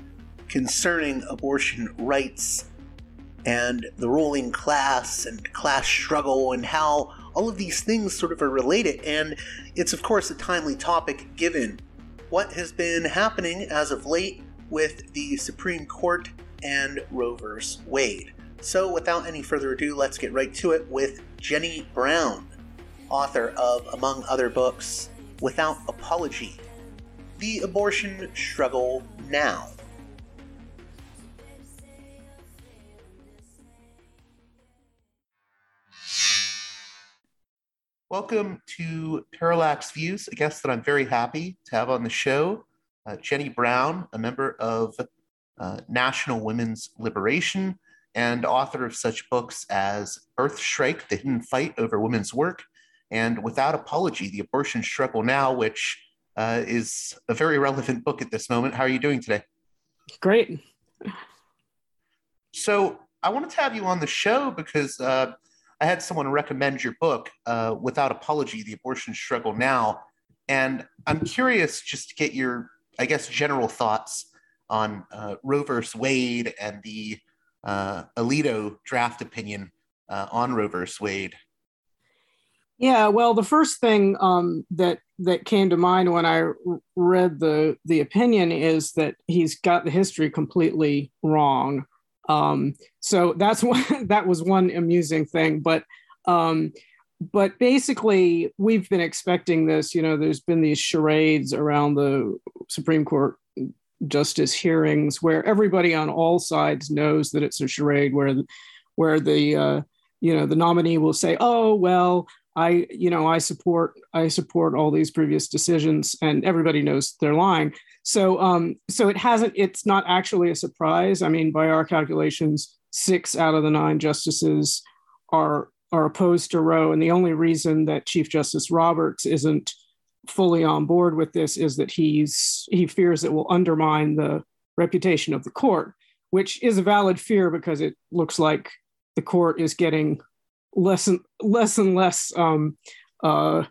concerning abortion rights and the ruling class and class struggle and how all of these things sort of are related. And it's, of course, a timely topic given what has been happening as of late with the Supreme Court and Roe v. Wade. So, without any further ado, let's get right to it with Jenny Brown, author of, among other books, Without Apology The Abortion Struggle Now. Welcome to Parallax Views, a guest that I'm very happy to have on the show, uh, Jenny Brown, a member of uh, National Women's Liberation and author of such books as Birth Strike, The Hidden Fight Over Women's Work, and Without Apology, The Abortion Struggle Now, which uh, is a very relevant book at this moment. How are you doing today? Great. So, I wanted to have you on the show because uh, I had someone recommend your book, uh, Without Apology The Abortion Struggle Now. And I'm curious just to get your, I guess, general thoughts on uh, Roe versus Wade and the uh, Alito draft opinion uh, on Roe versus Wade. Yeah, well, the first thing um, that that came to mind when I read the the opinion is that he's got the history completely wrong. Um, so that's one that was one amusing thing, but um, but basically we've been expecting this. You know, there's been these charades around the Supreme Court justice hearings where everybody on all sides knows that it's a charade where where the uh, you know the nominee will say oh well i you know i support i support all these previous decisions and everybody knows they're lying. So um so it hasn't it's not actually a surprise. I mean by our calculations six out of the nine justices are are opposed to roe and the only reason that chief justice roberts isn't fully on board with this is that he's he fears it will undermine the reputation of the court, which is a valid fear because it looks like the court is getting less and less and less um, uh,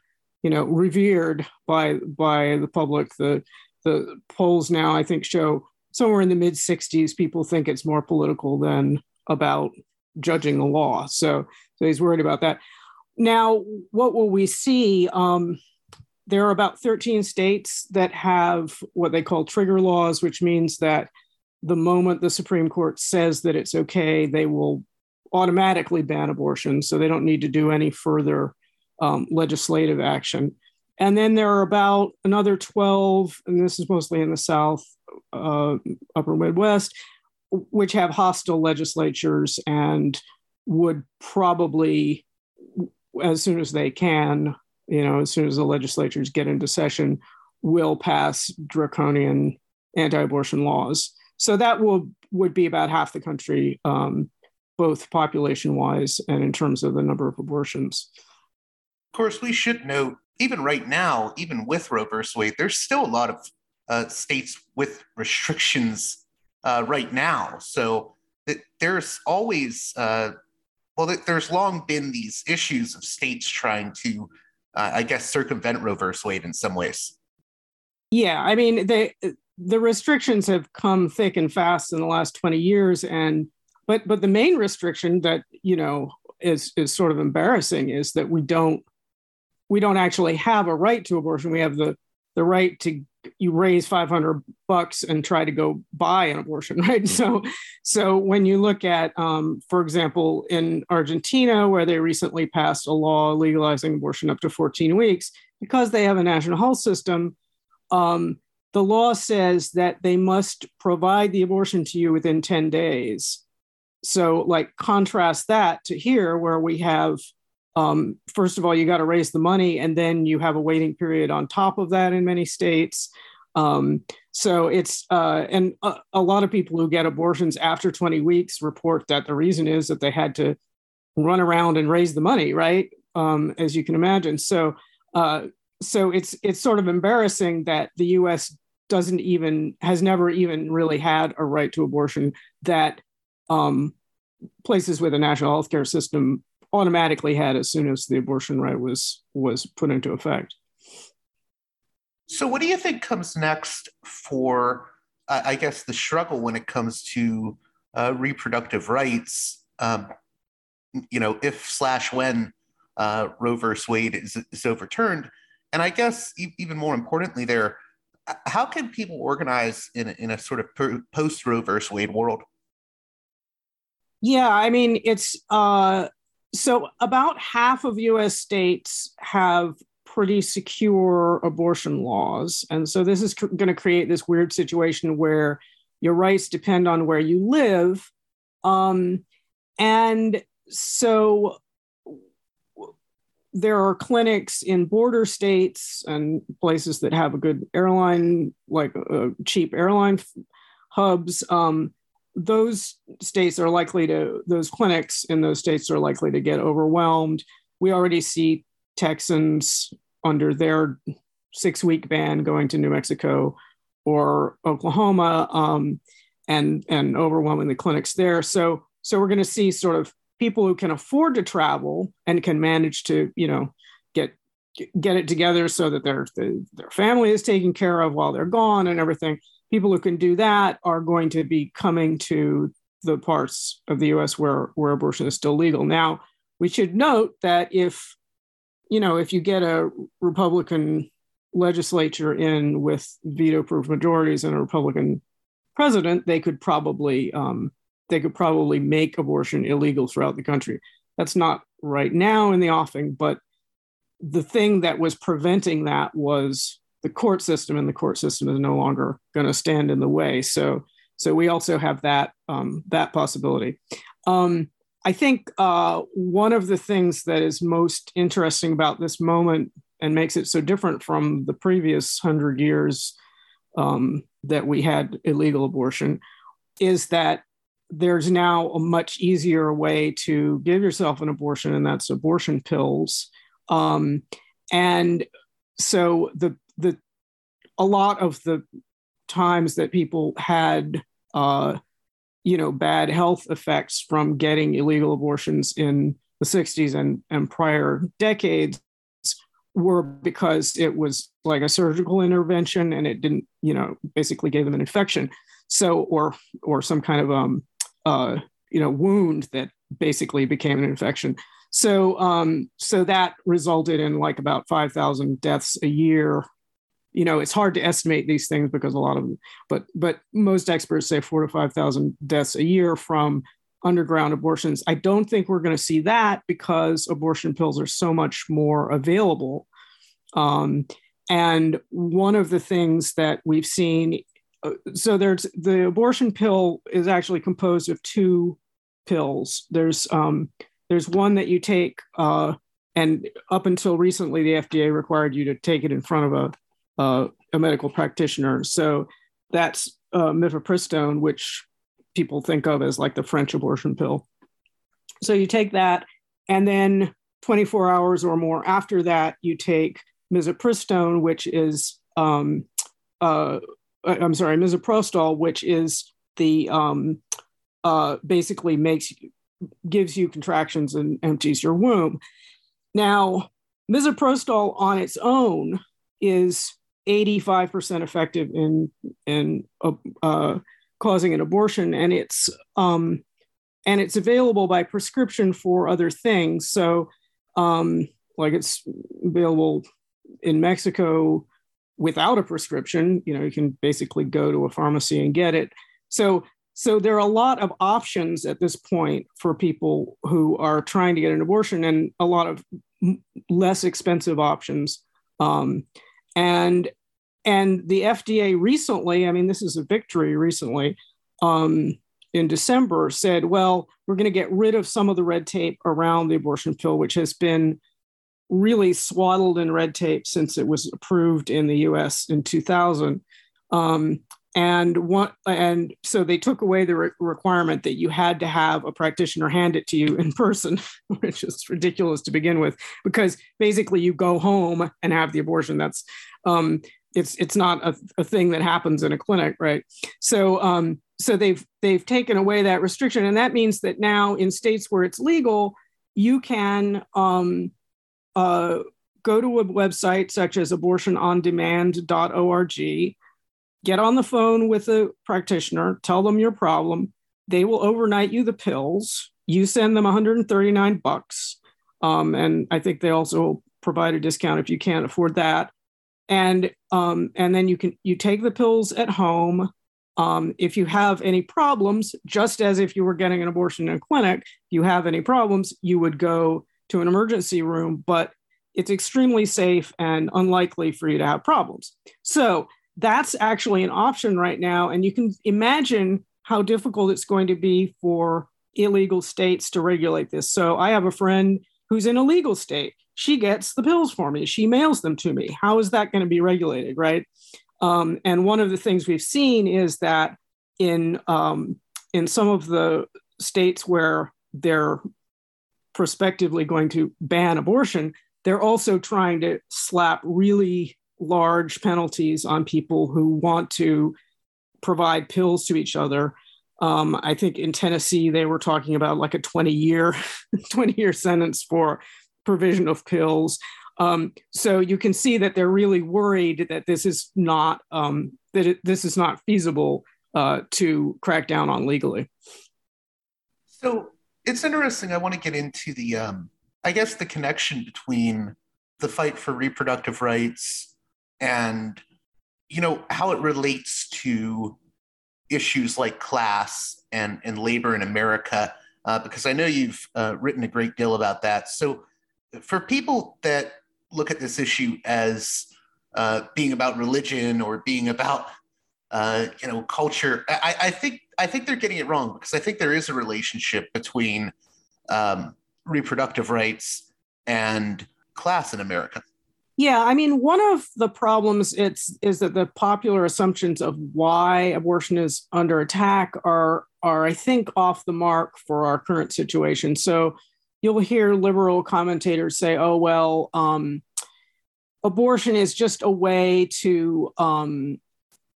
you know revered by by the public. The the polls now I think show somewhere in the mid 60s people think it's more political than about judging the law. So so he's worried about that. Now, what will we see? Um, there are about 13 states that have what they call trigger laws, which means that the moment the Supreme Court says that it's okay, they will automatically ban abortion. So they don't need to do any further um, legislative action. And then there are about another 12, and this is mostly in the South, uh, upper Midwest, which have hostile legislatures and would probably, as soon as they can, you know, as soon as the legislatures get into session, will pass draconian anti-abortion laws. So that will would be about half the country, um, both population-wise and in terms of the number of abortions. Of course, we should note, even right now, even with Roe versus Wade, there's still a lot of uh, states with restrictions uh, right now. So th- there's always, uh, well, th- there's long been these issues of states trying to uh, I guess, circumvent Roe versus in some ways. Yeah, I mean, the the restrictions have come thick and fast in the last 20 years, and but but the main restriction that you know is is sort of embarrassing is that we don't we don't actually have a right to abortion. We have the the right to you raise 500 bucks and try to go buy an abortion right? So so when you look at um, for example in argentina where they recently passed a law legalizing abortion up to 14 weeks because they have a national health system um, the law says that they must provide the abortion to you within 10 days. So like contrast that to here where we have um, first of all, you got to raise the money, and then you have a waiting period on top of that in many states. Um, so it's uh, and a, a, lot of people who get abortions after 20 weeks report that the reason is that they had to run around and raise the money, right? Um, as you can imagine. So uh, so it's it's sort of embarrassing that the U.S. doesn't even has never even really had a right to abortion that um, places with a national healthcare system automatically had as soon as the abortion right was was put into effect. So, what do you think comes next for, uh, I guess, the struggle when it comes to uh, reproductive rights? Um, you know, if slash when uh, Roe versus Wade is, is overturned, and I guess e- even more importantly, there, how can people organize in a, in a sort of post Roe versus Wade world? Yeah, I mean, it's uh, so about half of US states have pretty secure abortion laws. And so this is cr- going to create this weird situation where your rights depend on where you live. Um, and so there are clinics in border states and places that have a good airline, like uh, cheap airline f- hubs, um, those states are likely to, those clinics in those states are likely to get overwhelmed. We already see Texans under their six week ban going to New Mexico or Oklahoma um, and, and overwhelming the clinics there. So, so we're going to see sort of people who can afford to travel and can manage to, you know, get get it together so that their their family is taken care of while they're gone and everything people who can do that are going to be coming to the parts of the US where, where abortion is still legal. Now, we should note that if, you know, if you get a Republican legislature in with veto proof majorities and a Republican president, they could probably um, they could probably make abortion illegal throughout the country. That's not right now in the offing, but the thing that was preventing that was the court system, and the court system is no longer going to stand in the way. So, so we also have that um, that possibility. Um, I think uh, one of the things that is most interesting about this moment and makes it so different from the previous hundred years um, that we had illegal abortion is that there's now a much easier way to give yourself an abortion, and that's abortion pills. Um, and so the the a lot of the times that people had uh, you know bad health effects from getting illegal abortions in the 60s and, and prior decades were because it was like a surgical intervention and it didn't you know basically gave them an infection. So or or some kind of um uh you know wound that basically became an infection. So um so that resulted in like about 5000 deaths a year you know it's hard to estimate these things because a lot of them but but most experts say four to five thousand deaths a year from underground abortions. I don't think we're going to see that because abortion pills are so much more available. Um, and one of the things that we've seen uh, so there's the abortion pill is actually composed of two pills. There's um, there's one that you take uh, and up until recently the fda required you to take it in front of a uh, a medical practitioner. So that's uh, mifepristone, which people think of as like the French abortion pill. So you take that, and then 24 hours or more after that, you take misoprostol, which is um, uh, uh, I'm sorry, misoprostol, which is the um, uh, basically makes gives you contractions and empties your womb. Now, misoprostol on its own is 85% effective in in uh, uh, causing an abortion, and it's um, and it's available by prescription for other things. So, um, like it's available in Mexico without a prescription. You know, you can basically go to a pharmacy and get it. So so there are a lot of options at this point for people who are trying to get an abortion, and a lot of less expensive options. Um, and and the FDA recently, I mean, this is a victory recently. Um, in December, said, "Well, we're going to get rid of some of the red tape around the abortion pill, which has been really swaddled in red tape since it was approved in the U.S. in 2000." Um, and and so they took away the re- requirement that you had to have a practitioner hand it to you in person which is ridiculous to begin with because basically you go home and have the abortion that's um, it's it's not a, a, thing that happens in a clinic right so um, so they've they've taken away that restriction and that means that now in states where it's legal you can um, uh, go to a website such as abortionondemand.org get on the phone with a practitioner, tell them your problem. They will overnight you the pills. You send them 139 bucks. Um, and I think they also provide a discount if you can't afford that. And um, and then you can you take the pills at home. Um, if you have any problems, just as if you were getting an abortion in a clinic, if you have any problems, you would go to an emergency room, but it's extremely safe and unlikely for you to have problems. So that's actually an option right now. And you can imagine how difficult it's going to be for illegal states to regulate this. So I have a friend who's in a legal state. She gets the pills for me, she mails them to me. How is that going to be regulated, right? Um, and one of the things we've seen is that in um, in some of the states where they're prospectively going to ban abortion, they're also trying to slap really large penalties on people who want to provide pills to each other. Um, I think in Tennessee they were talking about like a 20 year 20 year sentence for provision of pills. Um, so you can see that they're really worried that this is not um, that it, this is not feasible uh, to crack down on legally. So it's interesting. I want to get into the, um, I guess, the connection between the fight for reproductive rights and you know how it relates to issues like class and, and labor in America, uh, because I know you've uh, written a great deal about that. So, for people that look at this issue as uh, being about religion or being about uh, you know culture, I, I, think I think they're getting it wrong because I think there is a relationship between um, reproductive rights and class in America. Yeah, I mean, one of the problems it's is that the popular assumptions of why abortion is under attack are are I think off the mark for our current situation. So you'll hear liberal commentators say, "Oh well, um, abortion is just a way to um,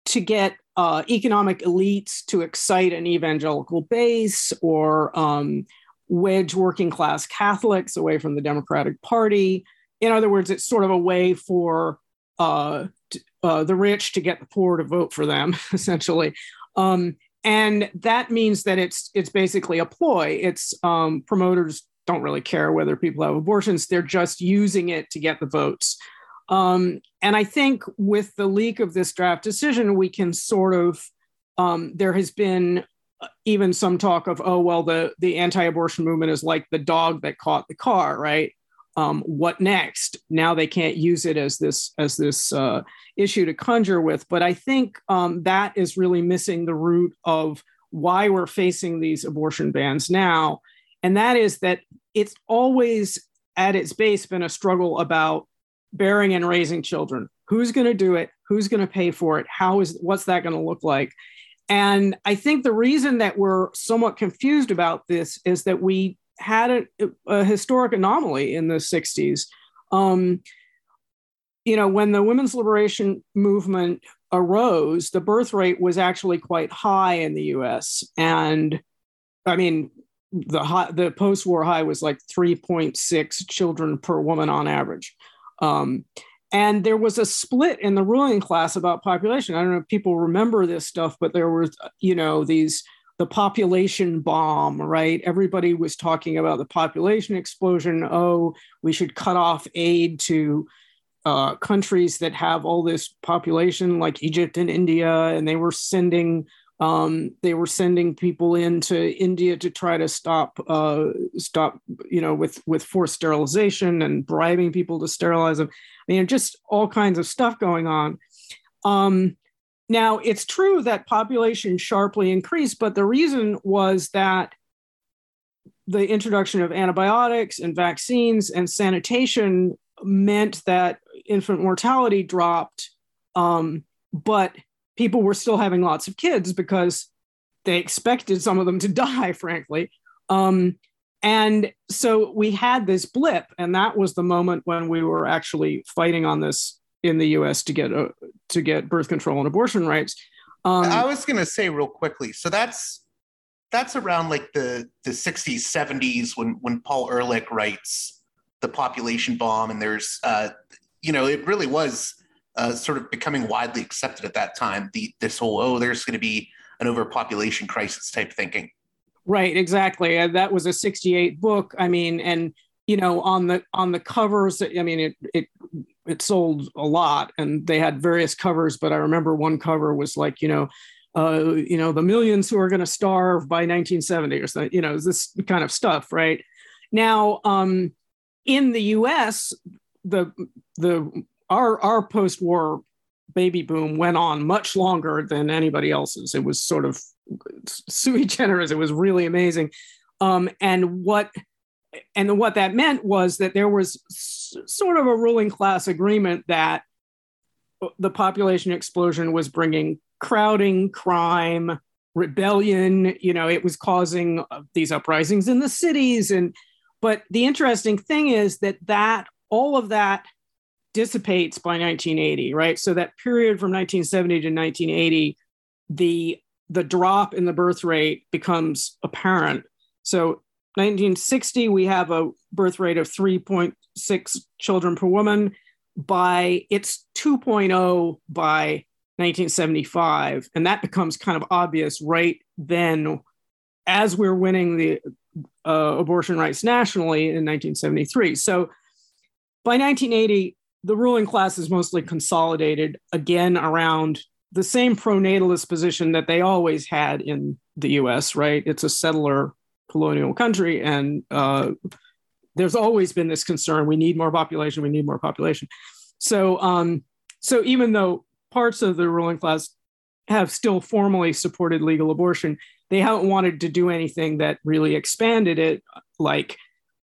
to get uh, economic elites to excite an evangelical base or um, wedge working class Catholics away from the Democratic Party." In other words, it's sort of a way for uh, uh, the rich to get the poor to vote for them, essentially. Um, and that means that it's it's basically a ploy. It's um, promoters don't really care whether people have abortions; they're just using it to get the votes. Um, and I think with the leak of this draft decision, we can sort of um, there has been even some talk of oh well the the anti-abortion movement is like the dog that caught the car right um, what next? Now they can't use it as this as this uh, issue to conjure with. But I think um, that is really missing the root of why we're facing these abortion bans now, and that is that it's always at its base been a struggle about bearing and raising children. Who's going to do it? Who's going to pay for it? How is what's that going to look like? And I think the reason that we're somewhat confused about this is that we had a, a historic anomaly in the 60s. Um, you know, when the women's liberation movement arose, the birth rate was actually quite high in the US. And I mean, the high, the post-war high was like 3.6 children per woman on average. Um, and there was a split in the ruling class about population. I don't know if people remember this stuff, but there were, you know, these the population bomb, right? Everybody was talking about the population explosion. Oh, we should cut off aid to uh, countries that have all this population, like Egypt and India, and they were sending um, they were sending people into India to try to stop uh, stop you know with with forced sterilization and bribing people to sterilize them. I mean, just all kinds of stuff going on. Um, now, it's true that population sharply increased, but the reason was that the introduction of antibiotics and vaccines and sanitation meant that infant mortality dropped, um, but people were still having lots of kids because they expected some of them to die, frankly. Um, and so we had this blip, and that was the moment when we were actually fighting on this in the U.S. to get a, to get birth control and abortion rights. Um, I was going to say real quickly. So that's that's around like the the 60s, 70s when when Paul Ehrlich writes the population bomb, and there's uh, you know it really was uh, sort of becoming widely accepted at that time. The this whole oh, there's going to be an overpopulation crisis type thinking. Right, exactly. That was a 68 book. I mean, and you know, on the on the covers, I mean, it it it sold a lot, and they had various covers. But I remember one cover was like, you know, uh, you know, the millions who are going to starve by 1970 or something. You know, this kind of stuff, right? Now, um, in the U.S., the the our our post-war baby boom went on much longer than anybody else's. It was sort of sui generis. It was really amazing. Um, and what and what that meant was that there was s- sort of a ruling class agreement that the population explosion was bringing crowding, crime, rebellion. You know, it was causing uh, these uprisings in the cities. And but the interesting thing is that that all of that dissipates by 1980, right? So that period from 1970 to 1980, the the drop in the birth rate becomes apparent. So 1960, we have a birth rate of 3.6 children per woman. By it's 2.0 by 1975, and that becomes kind of obvious right then, as we're winning the uh, abortion rights nationally in 1973. So by 1980, the ruling class is mostly consolidated again around the same pronatalist position that they always had in the US, right? It's a settler colonial country. And uh, there's always been this concern we need more population, we need more population. So, um, so even though parts of the ruling class have still formally supported legal abortion, they haven't wanted to do anything that really expanded it, like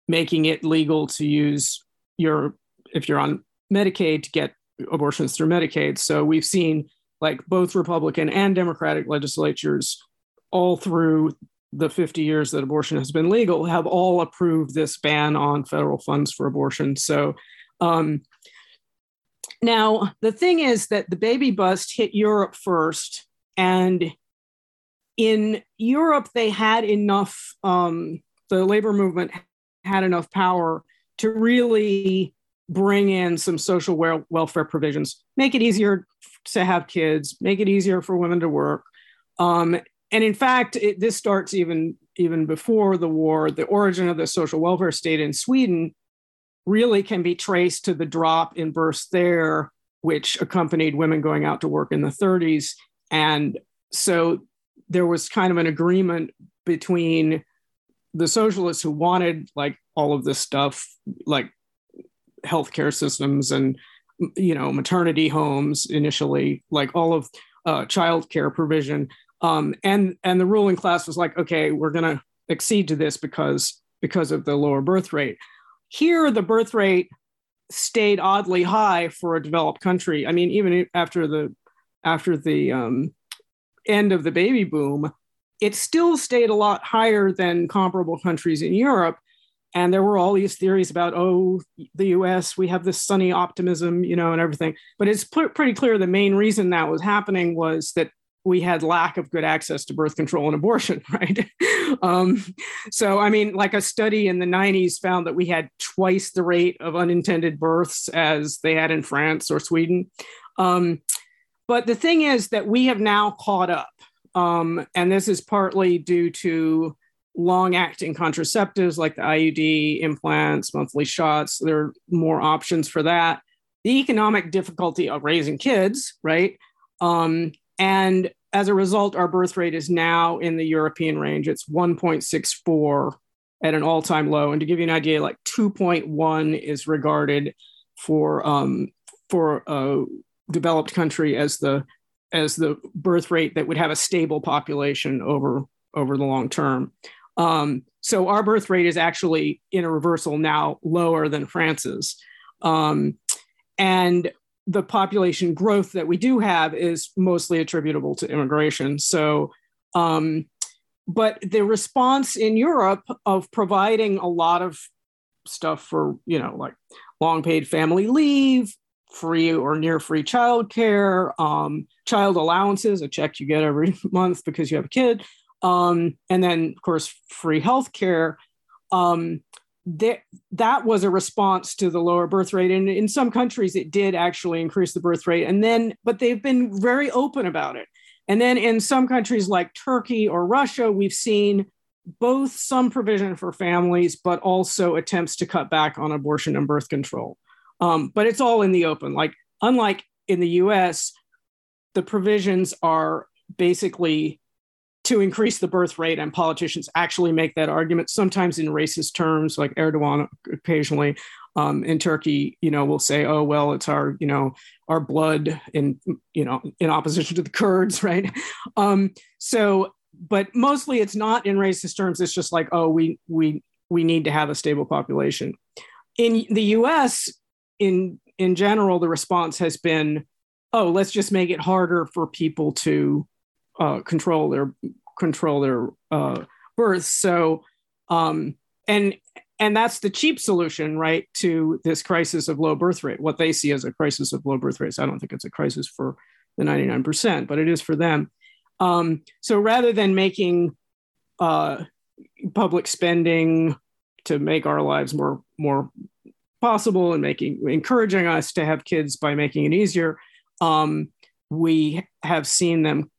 making it legal to use your, if you're on Medicaid to get abortions through Medicaid. So we've seen like both Republican and Democratic legislatures all through the 50 years that abortion has been legal have all approved this ban on federal funds for abortion. So um, now the thing is that the baby bust hit Europe first, and in Europe they had enough. Um, the labor movement had enough power to really bring in some social wel- welfare provisions, make it easier to have kids, make it easier for women to work. Um, and in fact, it, this starts even even before the war. The origin of the social welfare state in Sweden really can be traced to the drop in births there, which accompanied women going out to work in the 30s. And so there was kind of an agreement between the socialists who wanted like all of this stuff, like healthcare systems and you know maternity homes initially, like all of uh, childcare provision. Um, and and the ruling class was like, okay, we're going to accede to this because because of the lower birth rate. Here, the birth rate stayed oddly high for a developed country. I mean, even after the after the um, end of the baby boom, it still stayed a lot higher than comparable countries in Europe and there were all these theories about oh the us we have this sunny optimism you know and everything but it's pr- pretty clear the main reason that was happening was that we had lack of good access to birth control and abortion right um, so i mean like a study in the 90s found that we had twice the rate of unintended births as they had in france or sweden um, but the thing is that we have now caught up um, and this is partly due to long acting contraceptives like the IUD, implants, monthly shots. There are more options for that. the economic difficulty of raising kids, right? Um, and as a result, our birth rate is now in the European range. It's 1.64 at an all time low. And to give you an idea, like 2.1 is regarded for um, for a developed country as the as the birth rate that would have a stable population over over the long term. Um, so our birth rate is actually in a reversal now lower than France's. Um, and the population growth that we do have is mostly attributable to immigration. So, um, but the response in Europe of providing a lot of stuff for, you know, like long paid family leave, free or near free childcare, um, child allowances, a check you get every month because you have a kid, um, and then, of course, free health care. Um, that that was a response to the lower birth rate. And in some countries it did actually increase the birth rate. And then but they've been very open about it. And then in some countries like turkey or russia we've seen both some provision for families but also attempts to cut back on abortion and birth control. Um, but it's all in the open. Like unlike in the us the provisions are basically to increase the birth rate, and politicians actually make that argument, sometimes in racist terms, like Erdogan occasionally um, in Turkey, you know, will say, oh, well, it's our, you know, our blood in, you know, in opposition to the Kurds, right? Um, so, but mostly it's not in racist terms. It's just like, oh, we, we, we need to have a stable population. In the US, in, in general, the response has been, oh, let's just make it harder for people to uh, control their control their uh, births. So, um, and and that's the cheap solution, right, to this crisis of low birth rate. What they see as a crisis of low birth rates. I don't think it's a crisis for the 99%, but it is for them. Um, so rather than making uh, public spending to make our lives more more possible and making encouraging us to have kids by making it easier, um, we have seen them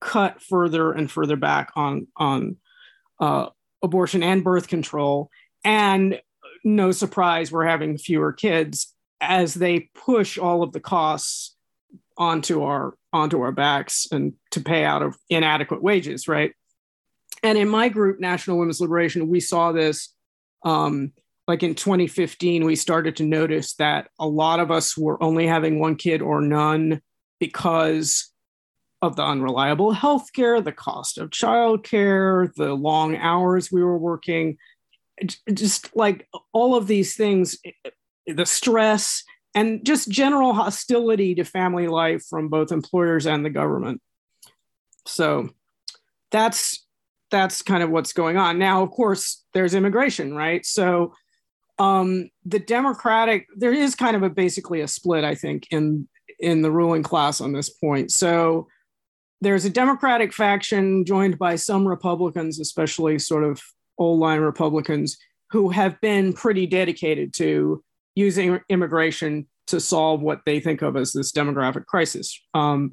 cut further and further back on on uh, abortion and birth control, and no surprise, we're having fewer kids as they push all of the costs onto our onto our backs and to pay out of inadequate wages, right? And in my group, National Women's Liberation, we saw this. Um, like in 2015, we started to notice that a lot of us were only having one kid or none because of the unreliable healthcare, the cost of childcare, the long hours we were working, just like all of these things, the stress, and just general hostility to family life from both employers and the government. So that's that's kind of what's going on now. Of course, there's immigration, right? So um, the Democratic there is kind of a basically a split, I think, in in the ruling class on this point. So there's a Democratic faction joined by some Republicans, especially sort of old line Republicans, who have been pretty dedicated to using immigration to solve what they think of as this demographic crisis. Um,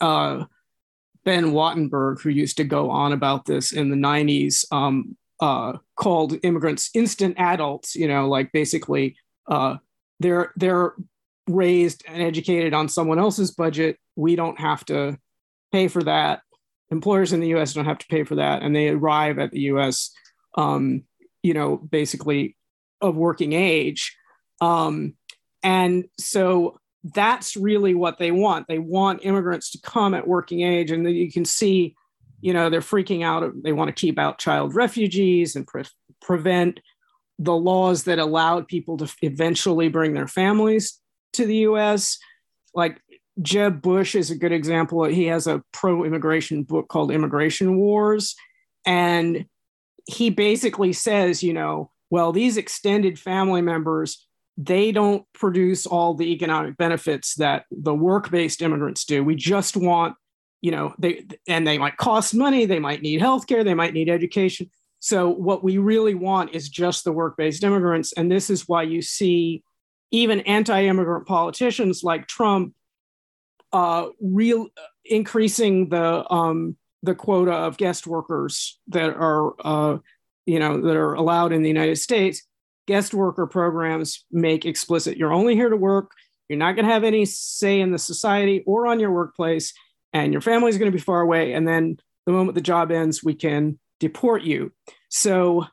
uh, ben Wattenberg, who used to go on about this in the 90s, um, uh, called immigrants instant adults, you know, like basically uh, they're, they're raised and educated on someone else's budget. We don't have to pay for that. Employers in the U.S. don't have to pay for that, and they arrive at the U.S. Um, you know, basically of working age, um, and so that's really what they want. They want immigrants to come at working age, and you can see, you know, they're freaking out. They want to keep out child refugees and pre- prevent the laws that allowed people to eventually bring their families to the U.S. Like Jeb Bush is a good example. He has a pro immigration book called Immigration Wars. And he basically says, you know, well, these extended family members, they don't produce all the economic benefits that the work based immigrants do. We just want, you know, they, and they might cost money, they might need healthcare, they might need education. So, what we really want is just the work based immigrants. And this is why you see even anti immigrant politicians like Trump uh, real increasing the um, the quota of guest workers that are uh, you know that are allowed in the United States. Guest worker programs make explicit you're only here to work. You're not going to have any say in the society or on your workplace, and your family is going to be far away. And then the moment the job ends, we can deport you. So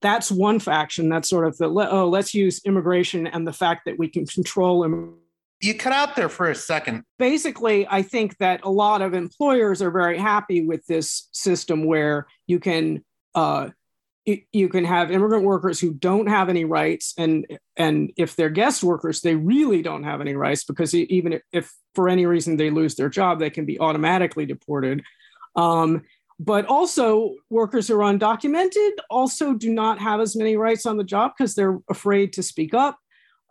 that's one faction. That's sort of the oh, let's use immigration and the fact that we can control immigration you cut out there for a second. Basically, I think that a lot of employers are very happy with this system where you can uh, you can have immigrant workers who don't have any rights, and and if they're guest workers, they really don't have any rights because even if for any reason they lose their job, they can be automatically deported. Um, but also, workers who are undocumented also do not have as many rights on the job because they're afraid to speak up.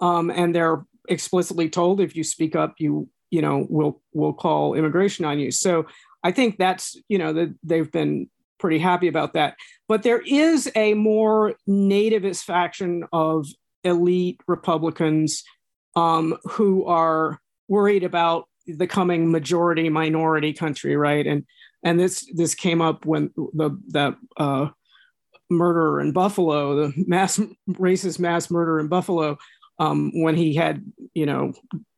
Um, and they're explicitly told if you speak up, you you know will will call immigration on you. So I think that's you know that they've been pretty happy about that. But there is a more nativist faction of elite Republicans um, who are worried about the coming majority minority country, right? And and this this came up when the the uh, murder in Buffalo, the mass racist mass murder in Buffalo, um, when he had, you know,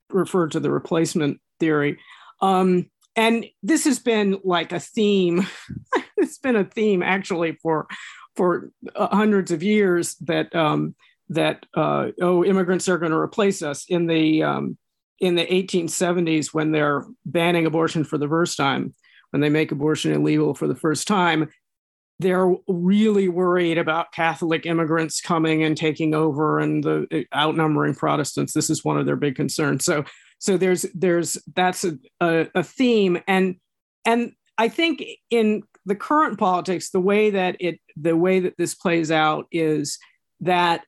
referred to the replacement theory. Um, and this has been like a theme. it's been a theme actually for for uh, hundreds of years that um, that uh, oh immigrants are going to replace us in the um, in the 1870s when they're banning abortion for the first time when they make abortion illegal for the first time they're really worried about Catholic immigrants coming and taking over and the uh, outnumbering Protestants. This is one of their big concerns. So, so there's there's that's a, a, a theme, and and I think in the current politics, the way that it the way that this plays out is that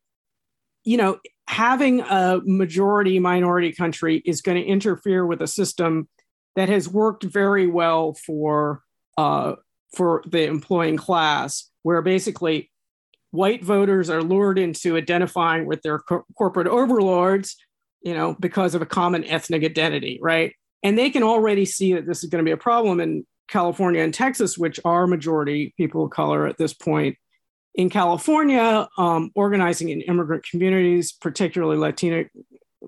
you know having a majority minority country is going to interfere with a system that has worked very well for uh, for the employing class, where basically white voters are lured into identifying with their co- corporate overlords, you know, because of a common ethnic identity, right? And they can already see that this is going to be a problem in California and Texas, which are majority people of color at this point. In California, um, organizing in immigrant communities, particularly Latina,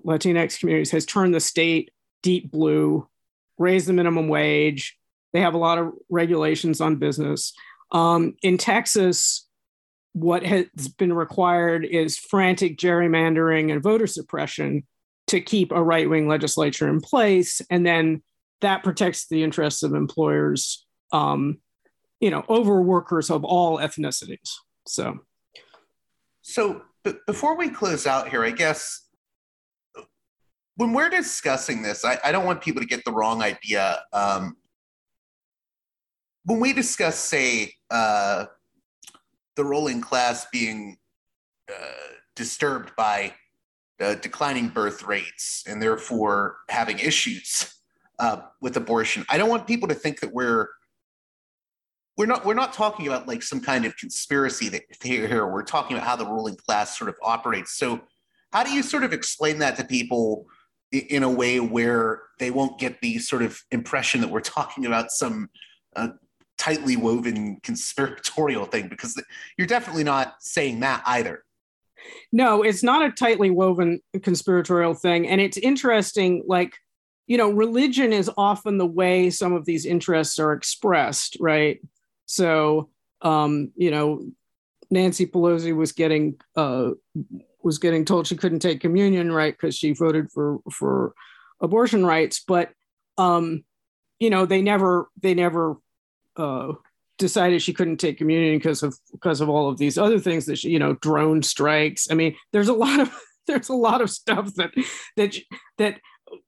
Latinx communities, has turned the state deep blue, raised the minimum wage, they have a lot of regulations on business. Um, in Texas, what has been required is frantic gerrymandering and voter suppression to keep a right wing legislature in place. And then that protects the interests of employers, um, you know, over workers of all ethnicities. So, so b- before we close out here, I guess when we're discussing this, I, I don't want people to get the wrong idea. Um, when we discuss, say, uh, the ruling class being uh, disturbed by uh, declining birth rates and therefore having issues uh, with abortion, I don't want people to think that we're we're not we're not talking about like some kind of conspiracy that here we're talking about how the ruling class sort of operates. So, how do you sort of explain that to people? in a way where they won't get the sort of impression that we're talking about some uh, tightly woven conspiratorial thing because you're definitely not saying that either. No, it's not a tightly woven conspiratorial thing. And it's interesting, like, you know, religion is often the way some of these interests are expressed, right? So, um, you know, Nancy Pelosi was getting uh, was getting told she couldn't take communion, right, because she voted for for abortion rights. But um, you know, they never they never uh, decided she couldn't take communion because of because of all of these other things that she, you know, drone strikes. I mean, there's a lot of there's a lot of stuff that that that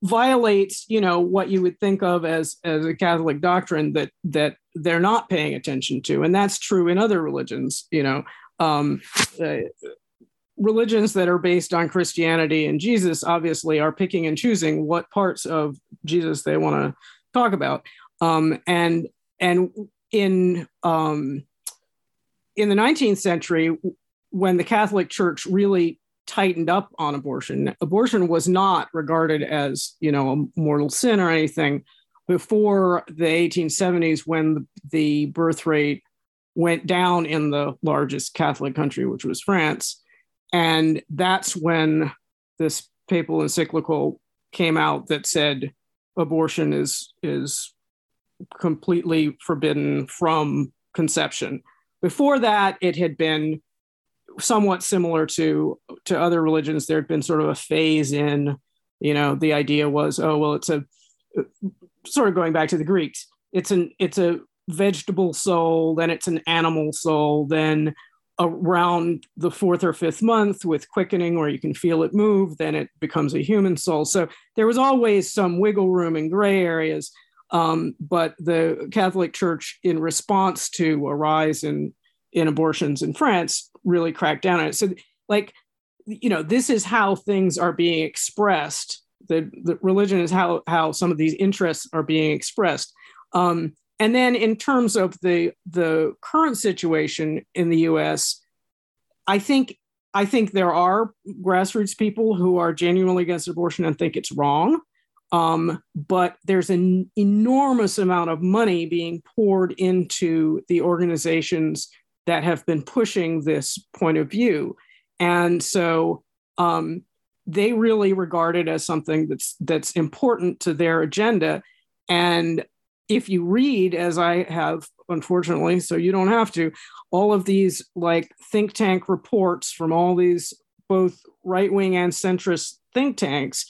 violates, you know, what you would think of as as a Catholic doctrine that that they're not paying attention to, and that's true in other religions. You know, um, uh, religions that are based on Christianity and Jesus obviously are picking and choosing what parts of Jesus they want to talk about. Um, and and in um, in the 19th century, when the Catholic Church really tightened up on abortion, abortion was not regarded as you know a mortal sin or anything before the 1870s when the birth rate went down in the largest Catholic country, which was France. And that's when this papal encyclical came out that said abortion is is completely forbidden from conception. Before that, it had been somewhat similar to to other religions. There had been sort of a phase in, you know, the idea was, oh well, it's a sort of going back to the Greeks. It's an it's a vegetable soul, then it's an animal soul, then around the fourth or fifth month with quickening where you can feel it move, then it becomes a human soul. So there was always some wiggle room and gray areas. Um, but the Catholic Church, in response to a rise in, in abortions in France, really cracked down on it. So, like, you know, this is how things are being expressed. The, the religion is how, how some of these interests are being expressed. Um, and then in terms of the the current situation in the US, I think I think there are grassroots people who are genuinely against abortion and think it's wrong. Um, but there's an enormous amount of money being poured into the organizations that have been pushing this point of view. And so um, they really regard it as something that's that's important to their agenda. And if you read, as I have, unfortunately, so you don't have to, all of these like think tank reports from all these both right wing and centrist think tanks,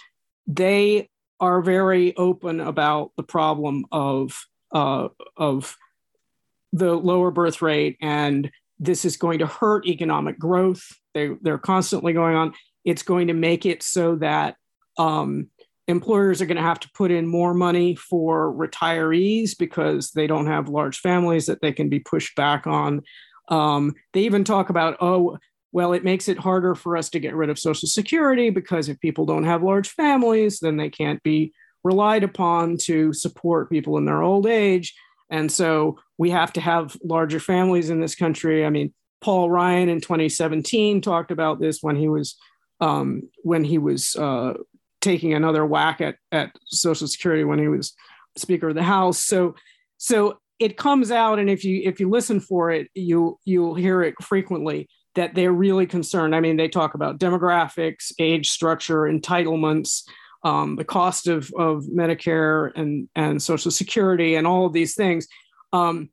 they are very open about the problem of uh, of the lower birth rate, and this is going to hurt economic growth. They they're constantly going on. It's going to make it so that um, employers are going to have to put in more money for retirees because they don't have large families that they can be pushed back on. Um, they even talk about, oh, well, it makes it harder for us to get rid of Social Security because if people don't have large families, then they can't be relied upon to support people in their old age. And so we have to have larger families in this country. I mean, Paul Ryan in 2017 talked about this when he was um, when he was uh, taking another whack at, at Social Security when he was Speaker of the House. So, so it comes out, and if you if you listen for it, you you'll hear it frequently that they're really concerned. I mean, they talk about demographics, age structure, entitlements, um, the cost of of Medicare and and Social Security, and all of these things, um,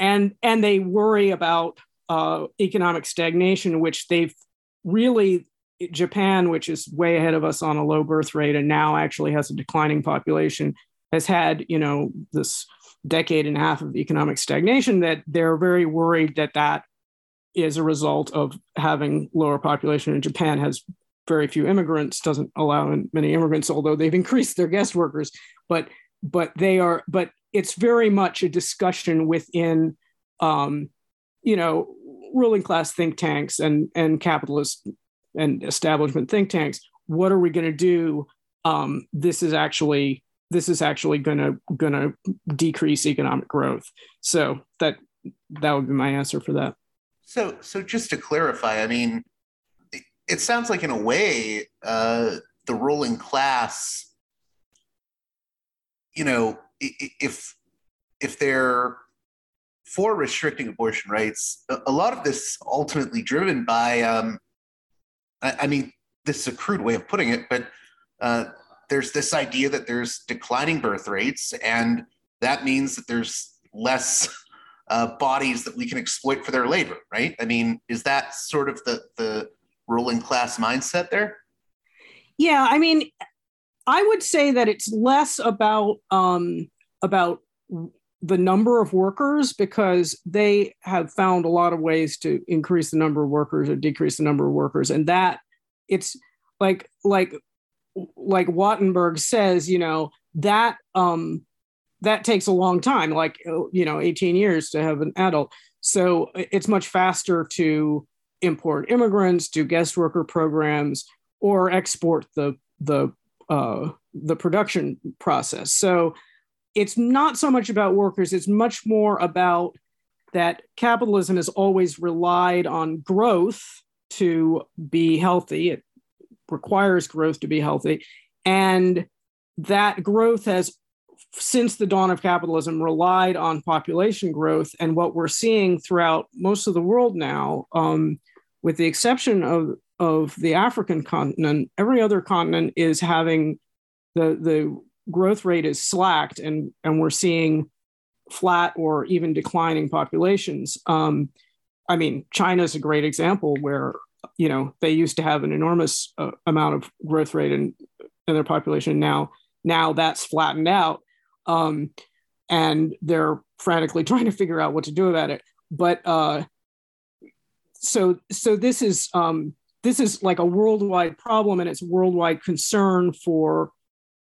and and they worry about uh, economic stagnation, which they've really Japan, which is way ahead of us on a low birth rate and now actually has a declining population, has had, you know, this decade and a half of economic stagnation that they're very worried that that is a result of having lower population in Japan has very few immigrants, doesn't allow many immigrants, although they've increased their guest workers. But but they are but it's very much a discussion within um, you know ruling class think tanks and and capitalist and establishment think tanks. What are we going to do? Um, this is actually this is actually going to going to decrease economic growth. So that that would be my answer for that so so just to clarify i mean it, sounds like in a way uh, the ruling class you know if if they're for restricting abortion rights a lot of this ultimately driven by um, I, I mean, this is a crude way of putting it, but uh, there's this idea that there's declining birth rates, and that means that there's less uh, bodies that we can exploit for their labor, right? I mean, is that sort of the the ruling class mindset there? Yeah, I mean, I would say that it's less about um, about the number of workers because they have found a lot of ways to increase the number of workers or decrease the number of workers and that it's like like like Wattenberg says you know that um that takes a long time like you know 18 years to have an adult so it's much faster to import immigrants do guest worker programs or export the the uh, the production process so it's not so much about workers, it's much more about that capitalism has always relied on growth to be healthy. It requires growth to be healthy. And that growth has, since the dawn of capitalism, relied on population growth. And what we're seeing throughout most of the world now, um, with the exception of, of the African continent, every other continent is having the the growth rate is slacked and and we're seeing flat or even declining populations. Um, I mean, China is a great example where you know they used to have an enormous uh, amount of growth rate in, in their population. Now, now that's flattened out, um, and they're frantically trying to figure out what to do about it. But uh, so so this is um, this is like a worldwide problem, and it's worldwide concern for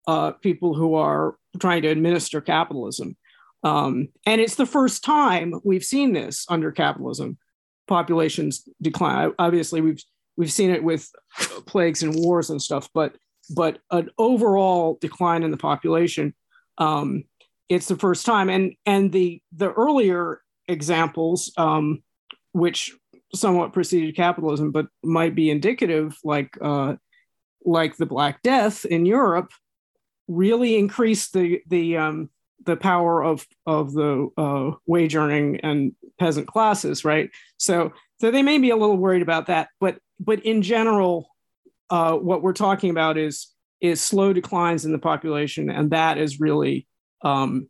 uh, people who are trying to administer capitalism. Um, and it's the first time we've seen this under capitalism. Populations decline. Obviously, we've we've seen it with plagues and wars and stuff, but but an overall decline in the population. Um, it's the first time, and and the the earlier examples, um, which somewhat preceded capitalism, but might be indicative, like uh, like the Black Death in Europe, really increased the the um, the power of of the uh, wage earning and peasant classes, right? So so they may be a little worried about that, but but in general, uh, what we're talking about is is slow declines in the population, and that is really um,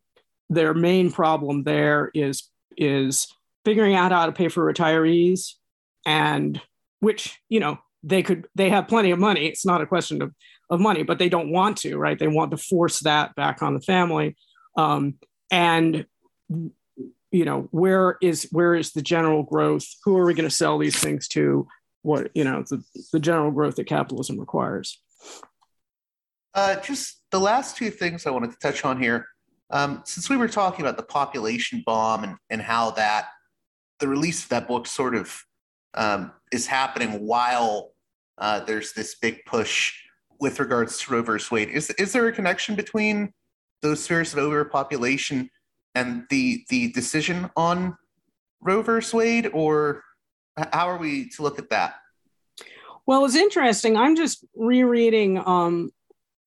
their main problem. There is is figuring out how to pay for retirees, and which you know they could they have plenty of money. It's not a question of of money, but they don't want to, right? They want to force that back on the family. Um, and you know, where is where is the general growth? Who are we going to sell these things to? What you know, the, the general growth that capitalism requires. Uh, just the last two things I wanted to touch on here. Um, since we were talking about the population bomb and, and how that the release of that book sort of um, is happening while uh, there's this big push with regards to versus Wade. Is is there a connection between those fears of overpopulation and the the decision on versus Wade, or how are we to look at that? Well, it's interesting. I'm just rereading um,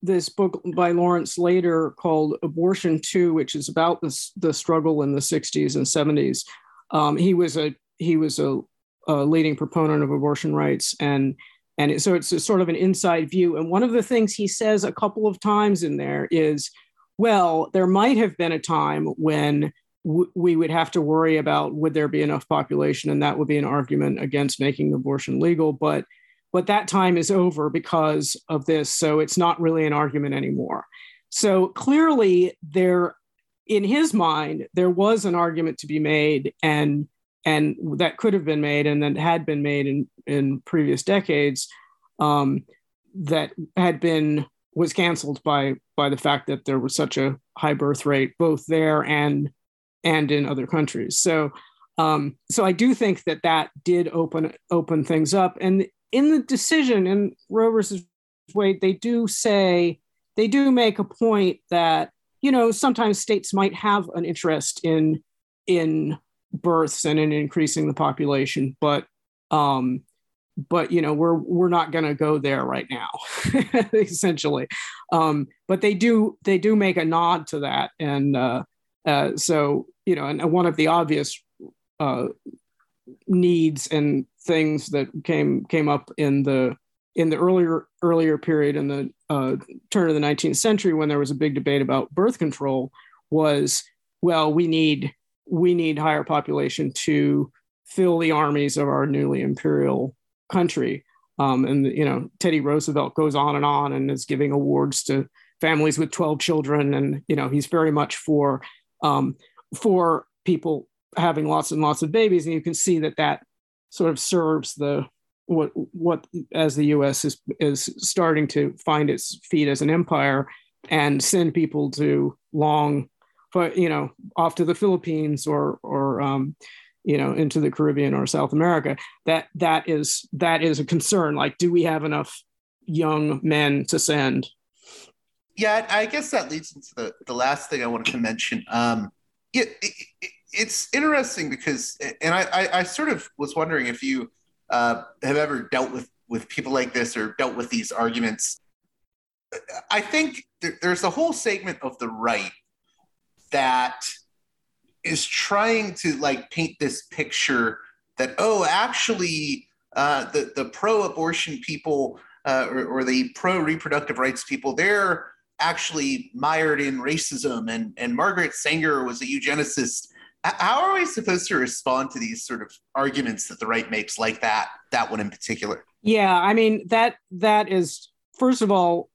this book by Lawrence Lader called Abortion 2, which is about this, the struggle in the 60s and 70s. Um, he was a he was a, a, leading proponent of abortion rights, and and it, so it's a sort of an inside view. And one of the things he says a couple of times in there is, well, there might have been a time when we would have to worry about would there be enough population, and that would be an argument against making abortion legal, but but that time is over because of this. So it's not really an argument anymore. So clearly, there, in his mind, there was an argument to be made, and and that could have been made, and then had been made in in previous decades, um, that had been was canceled by by the fact that there was such a high birth rate both there and and in other countries. So um, so I do think that that did open open things up, and in the decision in Roe versus Wade, they do say they do make a point that you know sometimes states might have an interest in in births and in increasing the population, but um, but you know we're we're not going to go there right now, essentially. Um, but they do they do make a nod to that, and uh, uh, so you know, and one of the obvious uh, needs and things that came came up in the in the earlier earlier period in the uh, turn of the 19th century when there was a big debate about birth control was well we need we need higher population to fill the armies of our newly imperial country. Um, and you know teddy roosevelt goes on and on and is giving awards to families with 12 children. And you know he's very much for um, for people having lots and lots of babies. And you can see that that sort of serves the what what as the U.S. is is starting to find its feet as an empire and send people to long, you know, off to the Philippines or or um, you know into the Caribbean or South America. That that is that is a concern. Like, do we have enough young men to send? Yeah, I guess that leads into the, the last thing I wanted to mention. Um, it, it, it's interesting because, and I, I, I, sort of was wondering if you uh, have ever dealt with with people like this or dealt with these arguments. I think there, there's a whole segment of the right that is trying to like paint this picture that oh, actually, uh, the the pro-abortion people uh, or, or the pro-reproductive rights people they're actually mired in racism and, and Margaret Sanger was a eugenicist. How are we supposed to respond to these sort of arguments that the right makes like that, that one in particular? Yeah, I mean that that is first of all,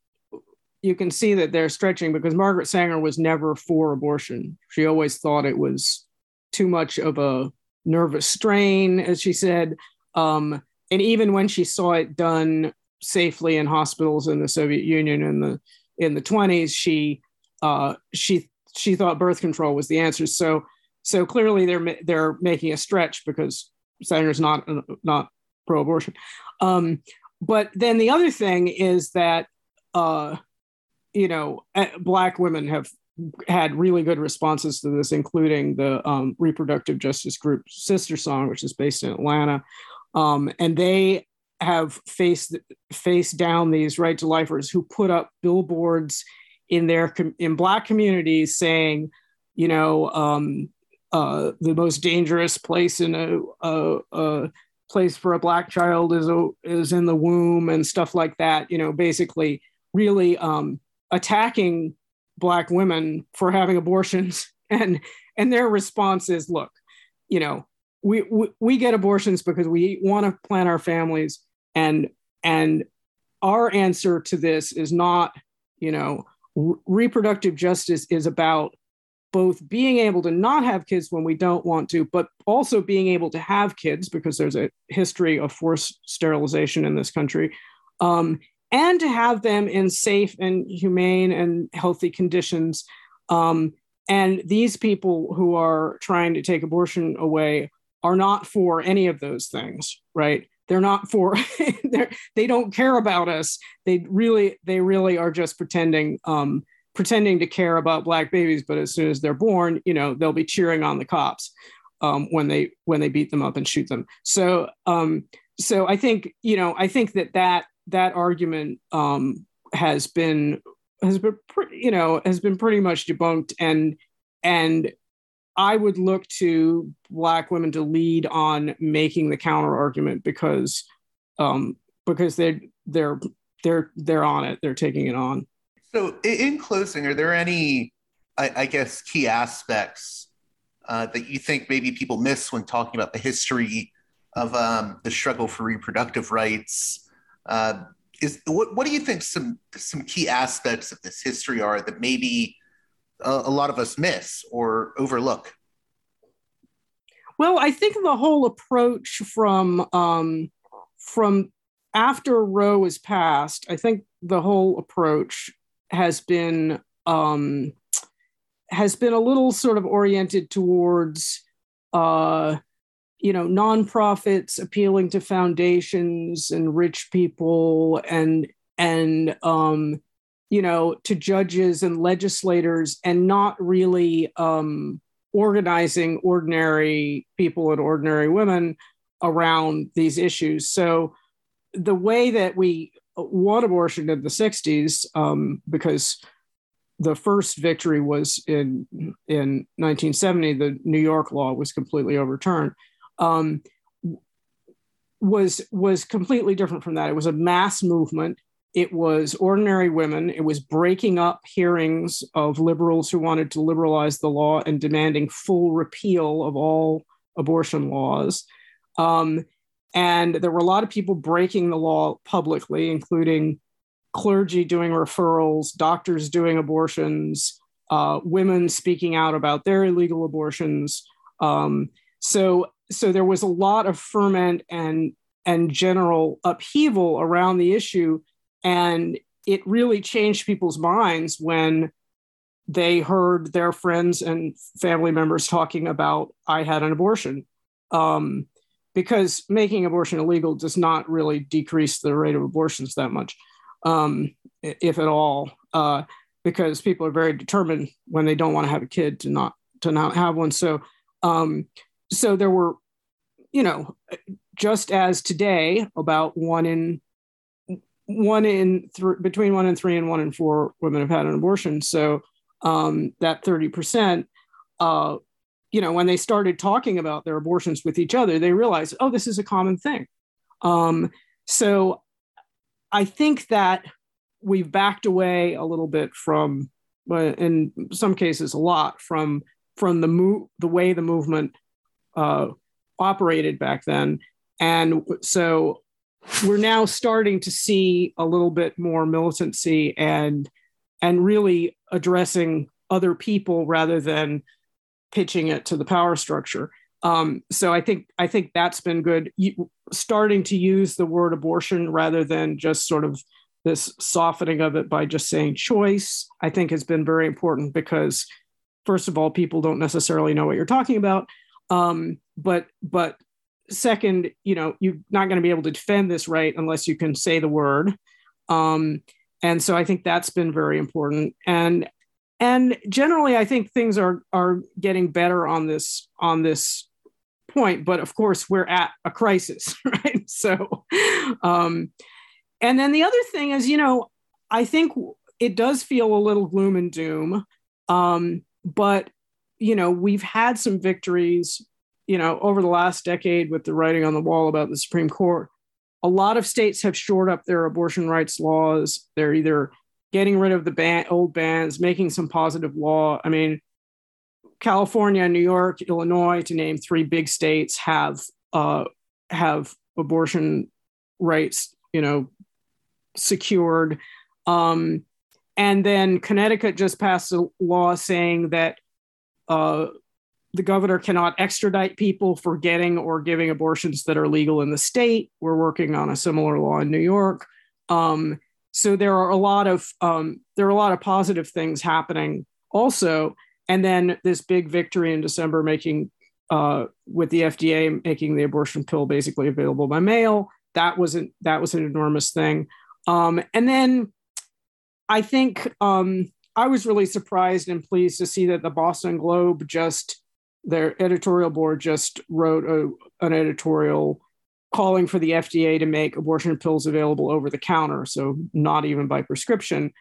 you can see that they're stretching because Margaret Sanger was never for abortion. She always thought it was too much of a nervous strain, as she said. Um, and even when she saw it done safely in hospitals in the Soviet Union in the in the 20s, she uh, she she thought birth control was the answer. So so clearly they're they're making a stretch because Sanger's not not pro-abortion. Um, but then the other thing is that uh, you know black women have had really good responses to this, including the um, reproductive justice group SisterSong, which is based in Atlanta, um, and they have faced faced down these right to lifers who put up billboards in their in black communities saying, you know, um, uh, the most dangerous place in a, a, a, place for a black child is a, is in the womb and stuff like that. You know, basically, really um, attacking black women for having abortions, and and their response is, look, you know, we, we, we get abortions because we want to plan our families and and our answer to this is not you know reproductive justice is about both being able to not have kids when we don't want to but also being able to have kids because there's a history of forced sterilization in this country um, and to have them in safe and humane and healthy conditions um, and these people who are trying to take abortion away are not for any of those things right? They're not for they're, they don't care about us. They really they really are just pretending um, pretending to care about black babies but as soon as they're born you know they'll be cheering on the cops um, when they when they beat them up and shoot them so um, so i think you know i think that that that argument um, has been has been pre- you know has been pretty much debunked and and I would look to black women to lead on making the counter argument because um, because they they're they're they're on it. They're taking it on. So, in closing, are there any, I, I guess, key aspects uh, that you think maybe people miss when talking about the history of um, the struggle for reproductive rights? Uh, is what, what do you think some some key aspects of this history are that maybe a, a lot of us miss or overlook? Well, I think the whole approach from um, from after Roe was passed, I think the whole approach has been um, has been a little sort of oriented towards uh, you know nonprofits appealing to foundations and rich people and and um, you know, to judges and legislators and not really um, organizing ordinary people and ordinary women around these issues. So the way that we won abortion in the 60s, um, because the first victory was in in 1970, the New York law was completely overturned. Um, was was completely different from that. It was a mass movement it was ordinary women. It was breaking up hearings of liberals who wanted to liberalize the law and demanding full repeal of all abortion laws. Um, and there were a lot of people breaking the law publicly, including clergy doing referrals, doctors doing abortions, uh, women speaking out about their illegal abortions. Um, so, so there was a lot of ferment and and general upheaval around the issue and it really changed people's minds when they heard their friends and family members talking about, I had an abortion. Um, because making abortion illegal does not really decrease the rate of abortions that much, um, if at all, uh, because people are very determined when they don't want to have a kid to not to not have one. So, um, so there were, you know, just as today, about one in one in between one and three and one in four women have had an abortion. So um, that 30%, uh, you know, when they started talking about their abortions with each other, they realized, oh, this is a common thing. Um, so I think that we've backed away a little bit from, in some cases, a lot from from the move the way the movement uh, operated back then, and so we're now starting to see a little bit more militancy and and really addressing other people rather than pitching it to the power structure. Um, so I think I think that's been good. You, starting to use the word abortion rather than just sort of this softening of it by just saying choice, I think has been very important because, first of all, people don't necessarily know what you're talking about. Um, but but second, you know, you're not going to be able to defend this right unless you can say the word. Um, and so I think that's been very important. And and generally, I think things are are getting better on this on this point. But of course, we're at a crisis, right? So, um, and then the other thing is, you know, I think it does feel a little gloom and doom. Um, but you know, we've had some victories you know, over the last decade with the writing on the wall about the Supreme Court, a lot of states have shored up their abortion rights laws. They're either getting rid of the ban- old bans, making some positive law. I mean, California, New York, Illinois, to name three big states, have uh, have abortion rights, you know, secured. Um, and then Connecticut just passed a law saying that uh, the governor cannot extradite people for getting or giving abortions that are legal in the state. We're working on a similar law in New York. Um, so there are a lot of um, there are a lot of positive things happening also. And then this big victory in December, making uh, with the FDA making the abortion pill basically available by mail. That wasn't that was an enormous thing. Um, and then I think um, I was really surprised and pleased to see that the Boston Globe just their editorial board just wrote a, an editorial calling for the FDA to make abortion pills available over the counter, so not even by prescription.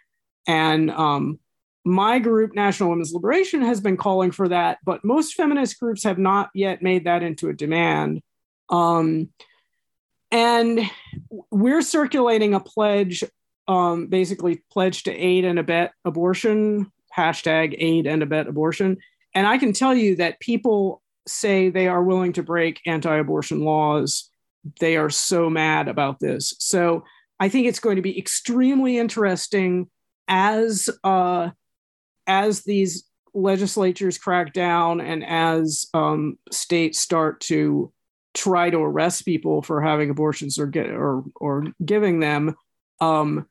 And um, my group, National Women's Liberation, has been calling for that, but most feminist groups have not yet made that into a demand. Um, and we're circulating a pledge, um, basically pledge to aid and abet abortion, hashtag aid and abet abortion. And I can tell you that people say they are willing to break anti abortion laws. They are so mad about this. So I think it's going to be extremely interesting as uh, as these legislatures crack down and as um, states start to try to arrest people for having abortions or get or or giving them um,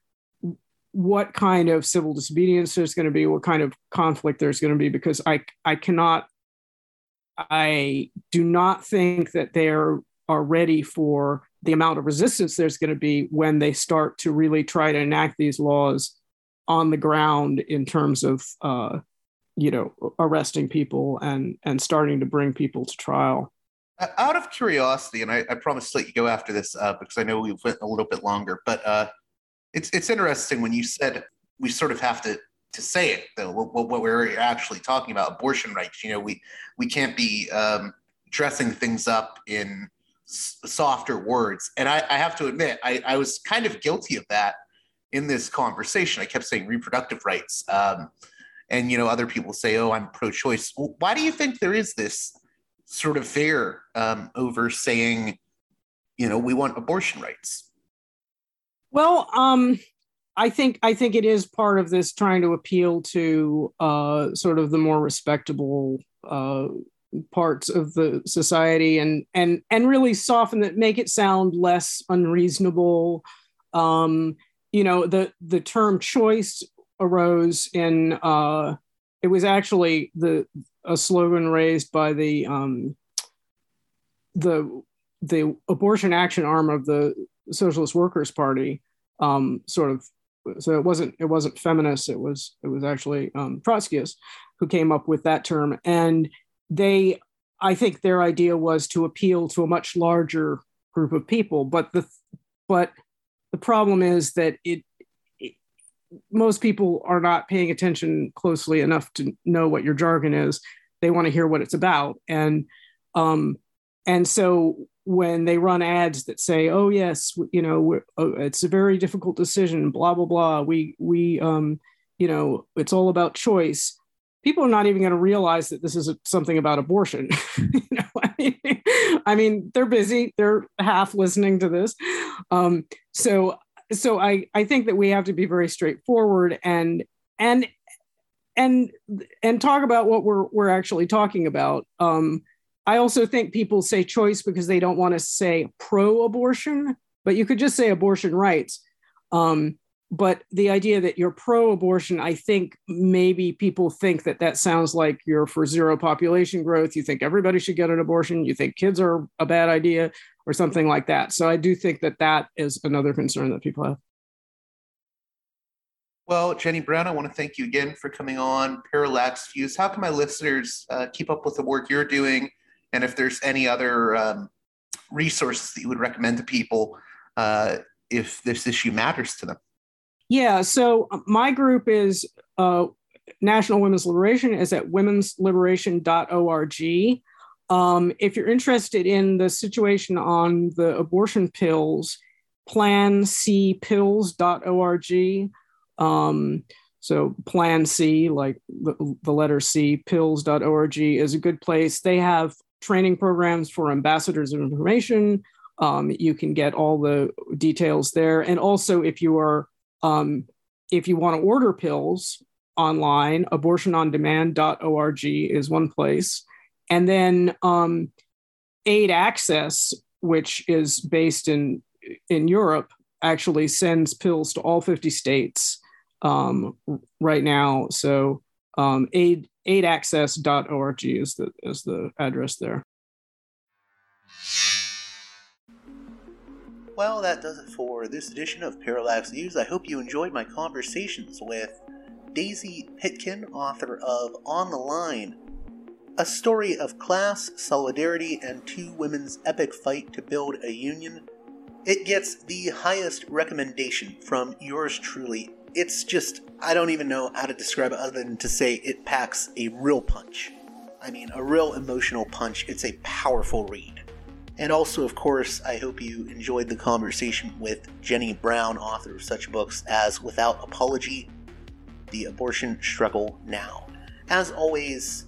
what kind of civil disobedience there's going to be, what kind of conflict there's going to be, because I I cannot, I do not think that they are ready for the amount of resistance there's going to be when they start to really try to enact these laws on the ground in terms of uh, you know arresting people and and starting to bring people to trial. Out of curiosity, and I, I promise to let you go after this uh, because I know we went a little bit longer, but uh, it's it's interesting when you said we sort of have to to say it though what, what we're actually talking about abortion rights. You know, we we can't be um, dressing things up in softer words. And I, I have to admit, I, I was kind of guilty of that in this conversation. I kept saying reproductive rights. Um, and you know, other people say, "Oh, I'm pro-choice." Well, why do you think there is this sort of fear um, over saying, you know, we want abortion rights? Well, um, I think I think it is part of this trying to appeal to uh, sort of the more respectable uh, parts of the society and and and really soften it, make it sound less unreasonable. Um, you know, the the term choice arose in uh, it was actually the a slogan raised by the um, the the abortion action arm of the Socialist Workers Party, um, sort of. So it wasn't it wasn't feminist. It was it was actually um, Trotskyists who came up with that term, and they, I think, their idea was to appeal to a much larger group of people. But the but the problem is that it, it most people are not paying attention closely enough to know what your jargon is. They want to hear what it's about, and um, and so when they run ads that say, "Oh yes, you know, oh, it's a very difficult decision," blah blah blah. We we um, you know, it's all about choice. People are not even going to realize that this is something about abortion. you know, I mean, I mean, they're busy. They're half listening to this. Um, so so I I think that we have to be very straightforward and and and and talk about what we're we're actually talking about. Um, I also think people say choice because they don't want to say pro-abortion, but you could just say abortion rights. Um, but the idea that you're pro-abortion, I think maybe people think that that sounds like you're for zero population growth. You think everybody should get an abortion. You think kids are a bad idea, or something like that. So I do think that that is another concern that people have. Well, Jenny Brown, I want to thank you again for coming on Parallax Views. How can my listeners uh, keep up with the work you're doing? And if there's any other um, resources that you would recommend to people uh, if this issue matters to them? Yeah, so uh, my group is uh, National Women's Liberation is at womensliberation.org. Um, if you're interested in the situation on the abortion pills, plancpills.org. Um, so Plan C, like the, the letter C, pills.org is a good place. They have training programs for ambassadors of information. Um, you can get all the details there. And also, if you are um, if you want to order pills online, abortionondemand.org is one place. And then um, Aid Access, which is based in in Europe, actually sends pills to all 50 states um, right now. So um, aid aidaccess.org is the is the address there. Well, that does it for this edition of Parallax Views. I hope you enjoyed my conversations with Daisy Pitkin, author of On the Line, a story of class, solidarity, and two women's epic fight to build a union. It gets the highest recommendation from yours truly. It's just, I don't even know how to describe it other than to say it packs a real punch. I mean, a real emotional punch. It's a powerful read. And also, of course, I hope you enjoyed the conversation with Jenny Brown, author of such books as Without Apology, The Abortion Struggle Now. As always,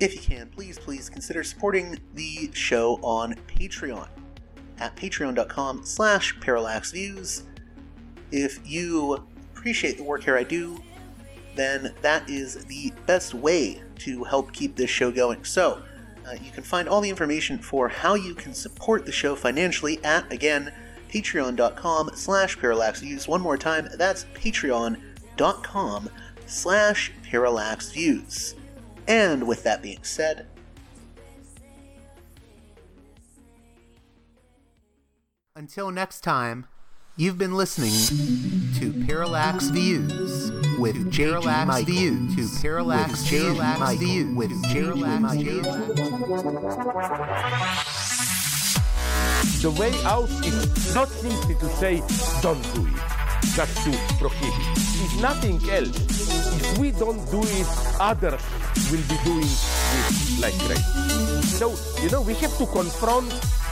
if you can, please, please consider supporting the show on Patreon at patreon.com slash parallaxviews. If you appreciate the work here I do, then that is the best way to help keep this show going. So, uh, you can find all the information for how you can support the show financially at, again, patreon.com slash parallaxviews. One more time, that's patreon.com slash parallaxviews. And with that being said, Until next time, you've been listening to Parallax Views with Parallax Views to Parallax Parallax Views with Parallax Views. The way out is not simply to say, don't do it, just to prohibit. If nothing else, if we don't do it, others will be doing it like crazy. So, you know, we have to confront